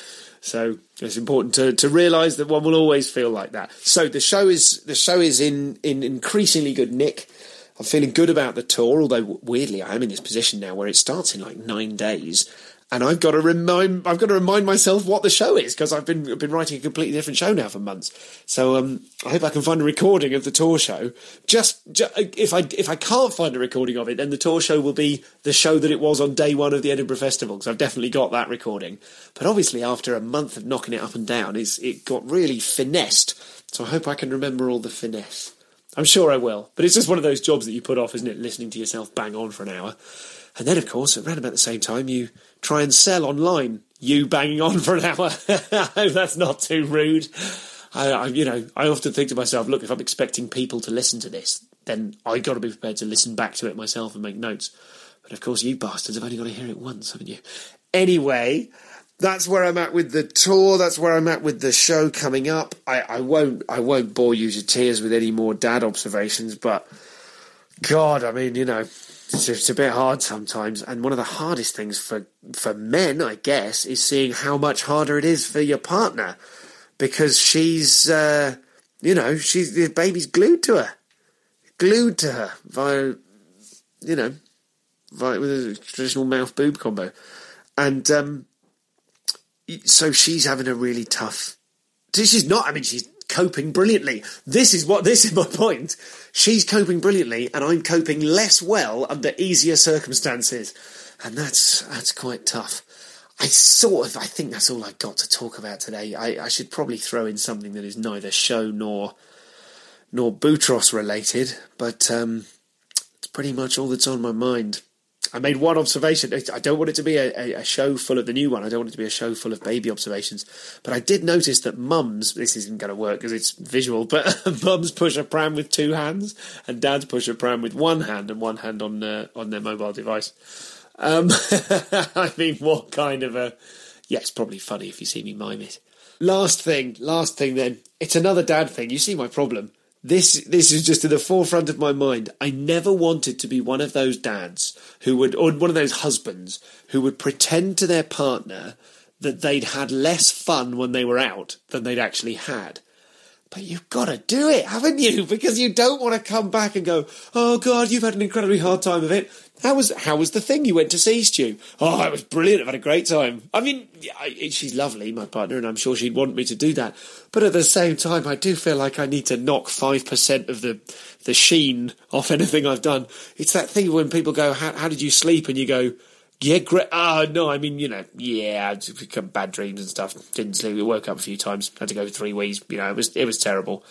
So it's important to, to realise that one will always feel like that. So the show is the show is in, in increasingly good nick. I'm feeling good about the tour, although weirdly I am in this position now where it starts in like nine days, and I've got to remind I've got to remind myself what the show is because I've been been writing a completely different show now for months. So um, I hope I can find a recording of the tour show. Just, ju- if I if I can't find a recording of it, then the tour show will be the show that it was on day one of the Edinburgh Festival because I've definitely got that recording. But obviously, after a month of knocking it up and down, it's, it got really finessed. So I hope I can remember all the finesse. I'm sure I will. But it's just one of those jobs that you put off, isn't it? Listening to yourself bang on for an hour. And then, of course, around about the same time, you try and sell online you banging on for an hour. I hope oh, that's not too rude. I, I, you know, I often think to myself, look, if I'm expecting people to listen to this, then I got to be prepared to listen back to it myself and make notes. But of course, you bastards have only got to hear it once, haven't you? Anyway, that's where I'm at with the tour. That's where I'm at with the show coming up. I, I won't I won't bore you to tears with any more dad observations, but God, I mean, you know, it's, a bit hard sometimes. And one of the hardest things for for men, I guess, is seeing how much harder it is for your partner because she's, uh, you know, she's the baby's glued to her, glued to her via, you know, via with a traditional mouth boob combo, and um, so she's having a really tough. She's not. I mean, she's coping brilliantly. This is what. This is my point. She's coping brilliantly, and I'm coping less well under easier circumstances, and that's that's quite tough. I sort of. I think that's all I got to talk about today. I, I should probably throw in something that is neither show nor nor Boutros related, but um, it's pretty much all that's on my mind. I made one observation. I don't want it to be a, a, show full of the new one. I don't want it to be a show full of baby observations. But I did notice that mums, this isn't going to work because it's visual, but mums push a pram with two hands and dads push a pram with one hand and one hand on uh, on their mobile device. Um, I mean, what kind of a. Yeah, it's probably funny if you see me mime it. Last thing, last thing then. It's another dad thing. You see my problem this this is just in the forefront of my mind. I never wanted to be one of those dads who would, or one of those husbands who would pretend to their partner that they'd had less fun when they were out than they'd actually had. But you've got to do it, haven't you? Because you don't want to come back and go, "Oh God, you've had an incredibly hard time of it." How was how was the thing you went to see, Stu? Oh, it was brilliant. I've had a great time. I mean, I, she's lovely, my partner, and I'm sure she'd want me to do that. But at the same time, I do feel like I need to knock five percent of the the sheen off anything I've done. It's that thing when people go, "How, how did you sleep?" and you go, "Yeah, great." Oh, no, I mean, you know, yeah, bad dreams and stuff. Didn't sleep. We woke up a few times. Had to go three weeks. You know, it was it was terrible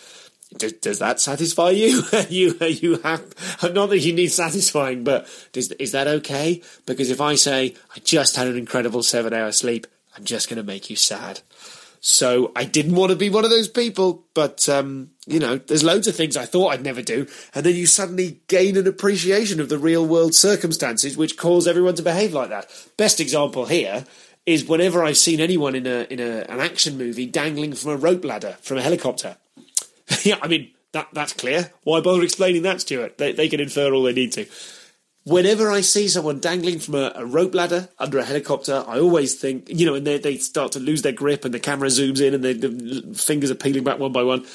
does, does that satisfy you? you you have not that you need satisfying, but does, is that okay? Because if I say I just had an incredible seven hour sleep, I'm just going to make you sad. So I didn't want to be one of those people, but um, you know, there's loads of things I thought I'd never do, and then you suddenly gain an appreciation of the real world circumstances which cause everyone to behave like that. Best example here is whenever I've seen anyone in a in a, an action movie dangling from a rope ladder from a helicopter yeah, I mean that that's clear. Why bother explaining that, Stuart? They they can infer all they need to. Whenever I see someone dangling from a, a rope ladder under a helicopter, I always think, you know, and they they start to lose their grip, and the camera zooms in, and the, the fingers are peeling back one by one.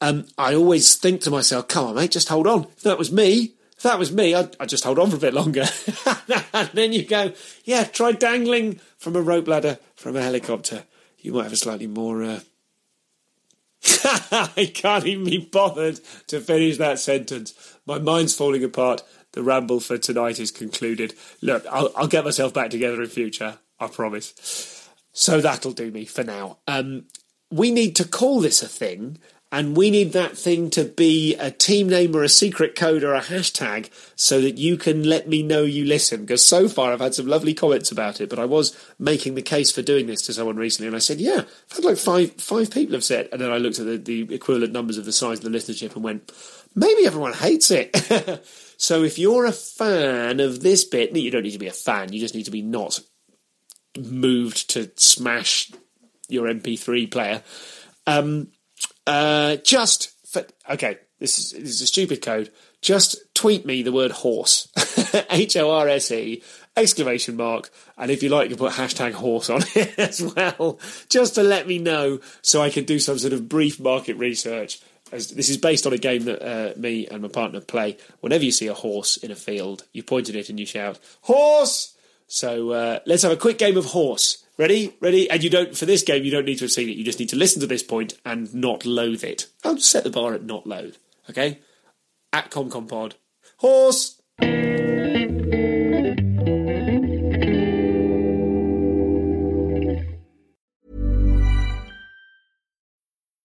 Um, I always think to myself, "Come on, mate, just hold on. If that was me, if that was me, I'd, I'd just hold on for a bit longer." and then you go, "Yeah, try dangling from a rope ladder from a helicopter. You might have a slightly more." Uh, I can't even be bothered to finish that sentence. My mind's falling apart. The ramble for tonight is concluded. Look, I'll, I'll get myself back together in future. I promise. So that'll do me for now. Um, we need to call this a thing and we need that thing to be a team name or a secret code or a hashtag so that you can let me know you listen. Because so far I've had some lovely comments about it, but I was making the case for doing this to someone recently, and I said, "Yeah, I've had like five five people have said," and then I looked at the, the equivalent numbers of the size of the listenership and went, "Maybe everyone hates it." so if you're a fan of this bit, you don't need to be a fan. You just need to be not moved to smash your MP3 player. Um, uh, just for, okay, this is, this is a stupid code. Just tweet me the word horse, H O R S E, exclamation mark, and if you like, you can put hashtag horse on it as well, just to let me know so I can do some sort of brief market research. As this is based on a game that uh, me and my partner play. Whenever you see a horse in a field, you point at it and you shout, Horse! So uh, let's have a quick game of horse. Ready? Ready? And you don't, for this game, you don't need to have seen it. You just need to listen to this point and not loathe it. I'll set the bar at not loathe. Okay? At ComComPod. Horse!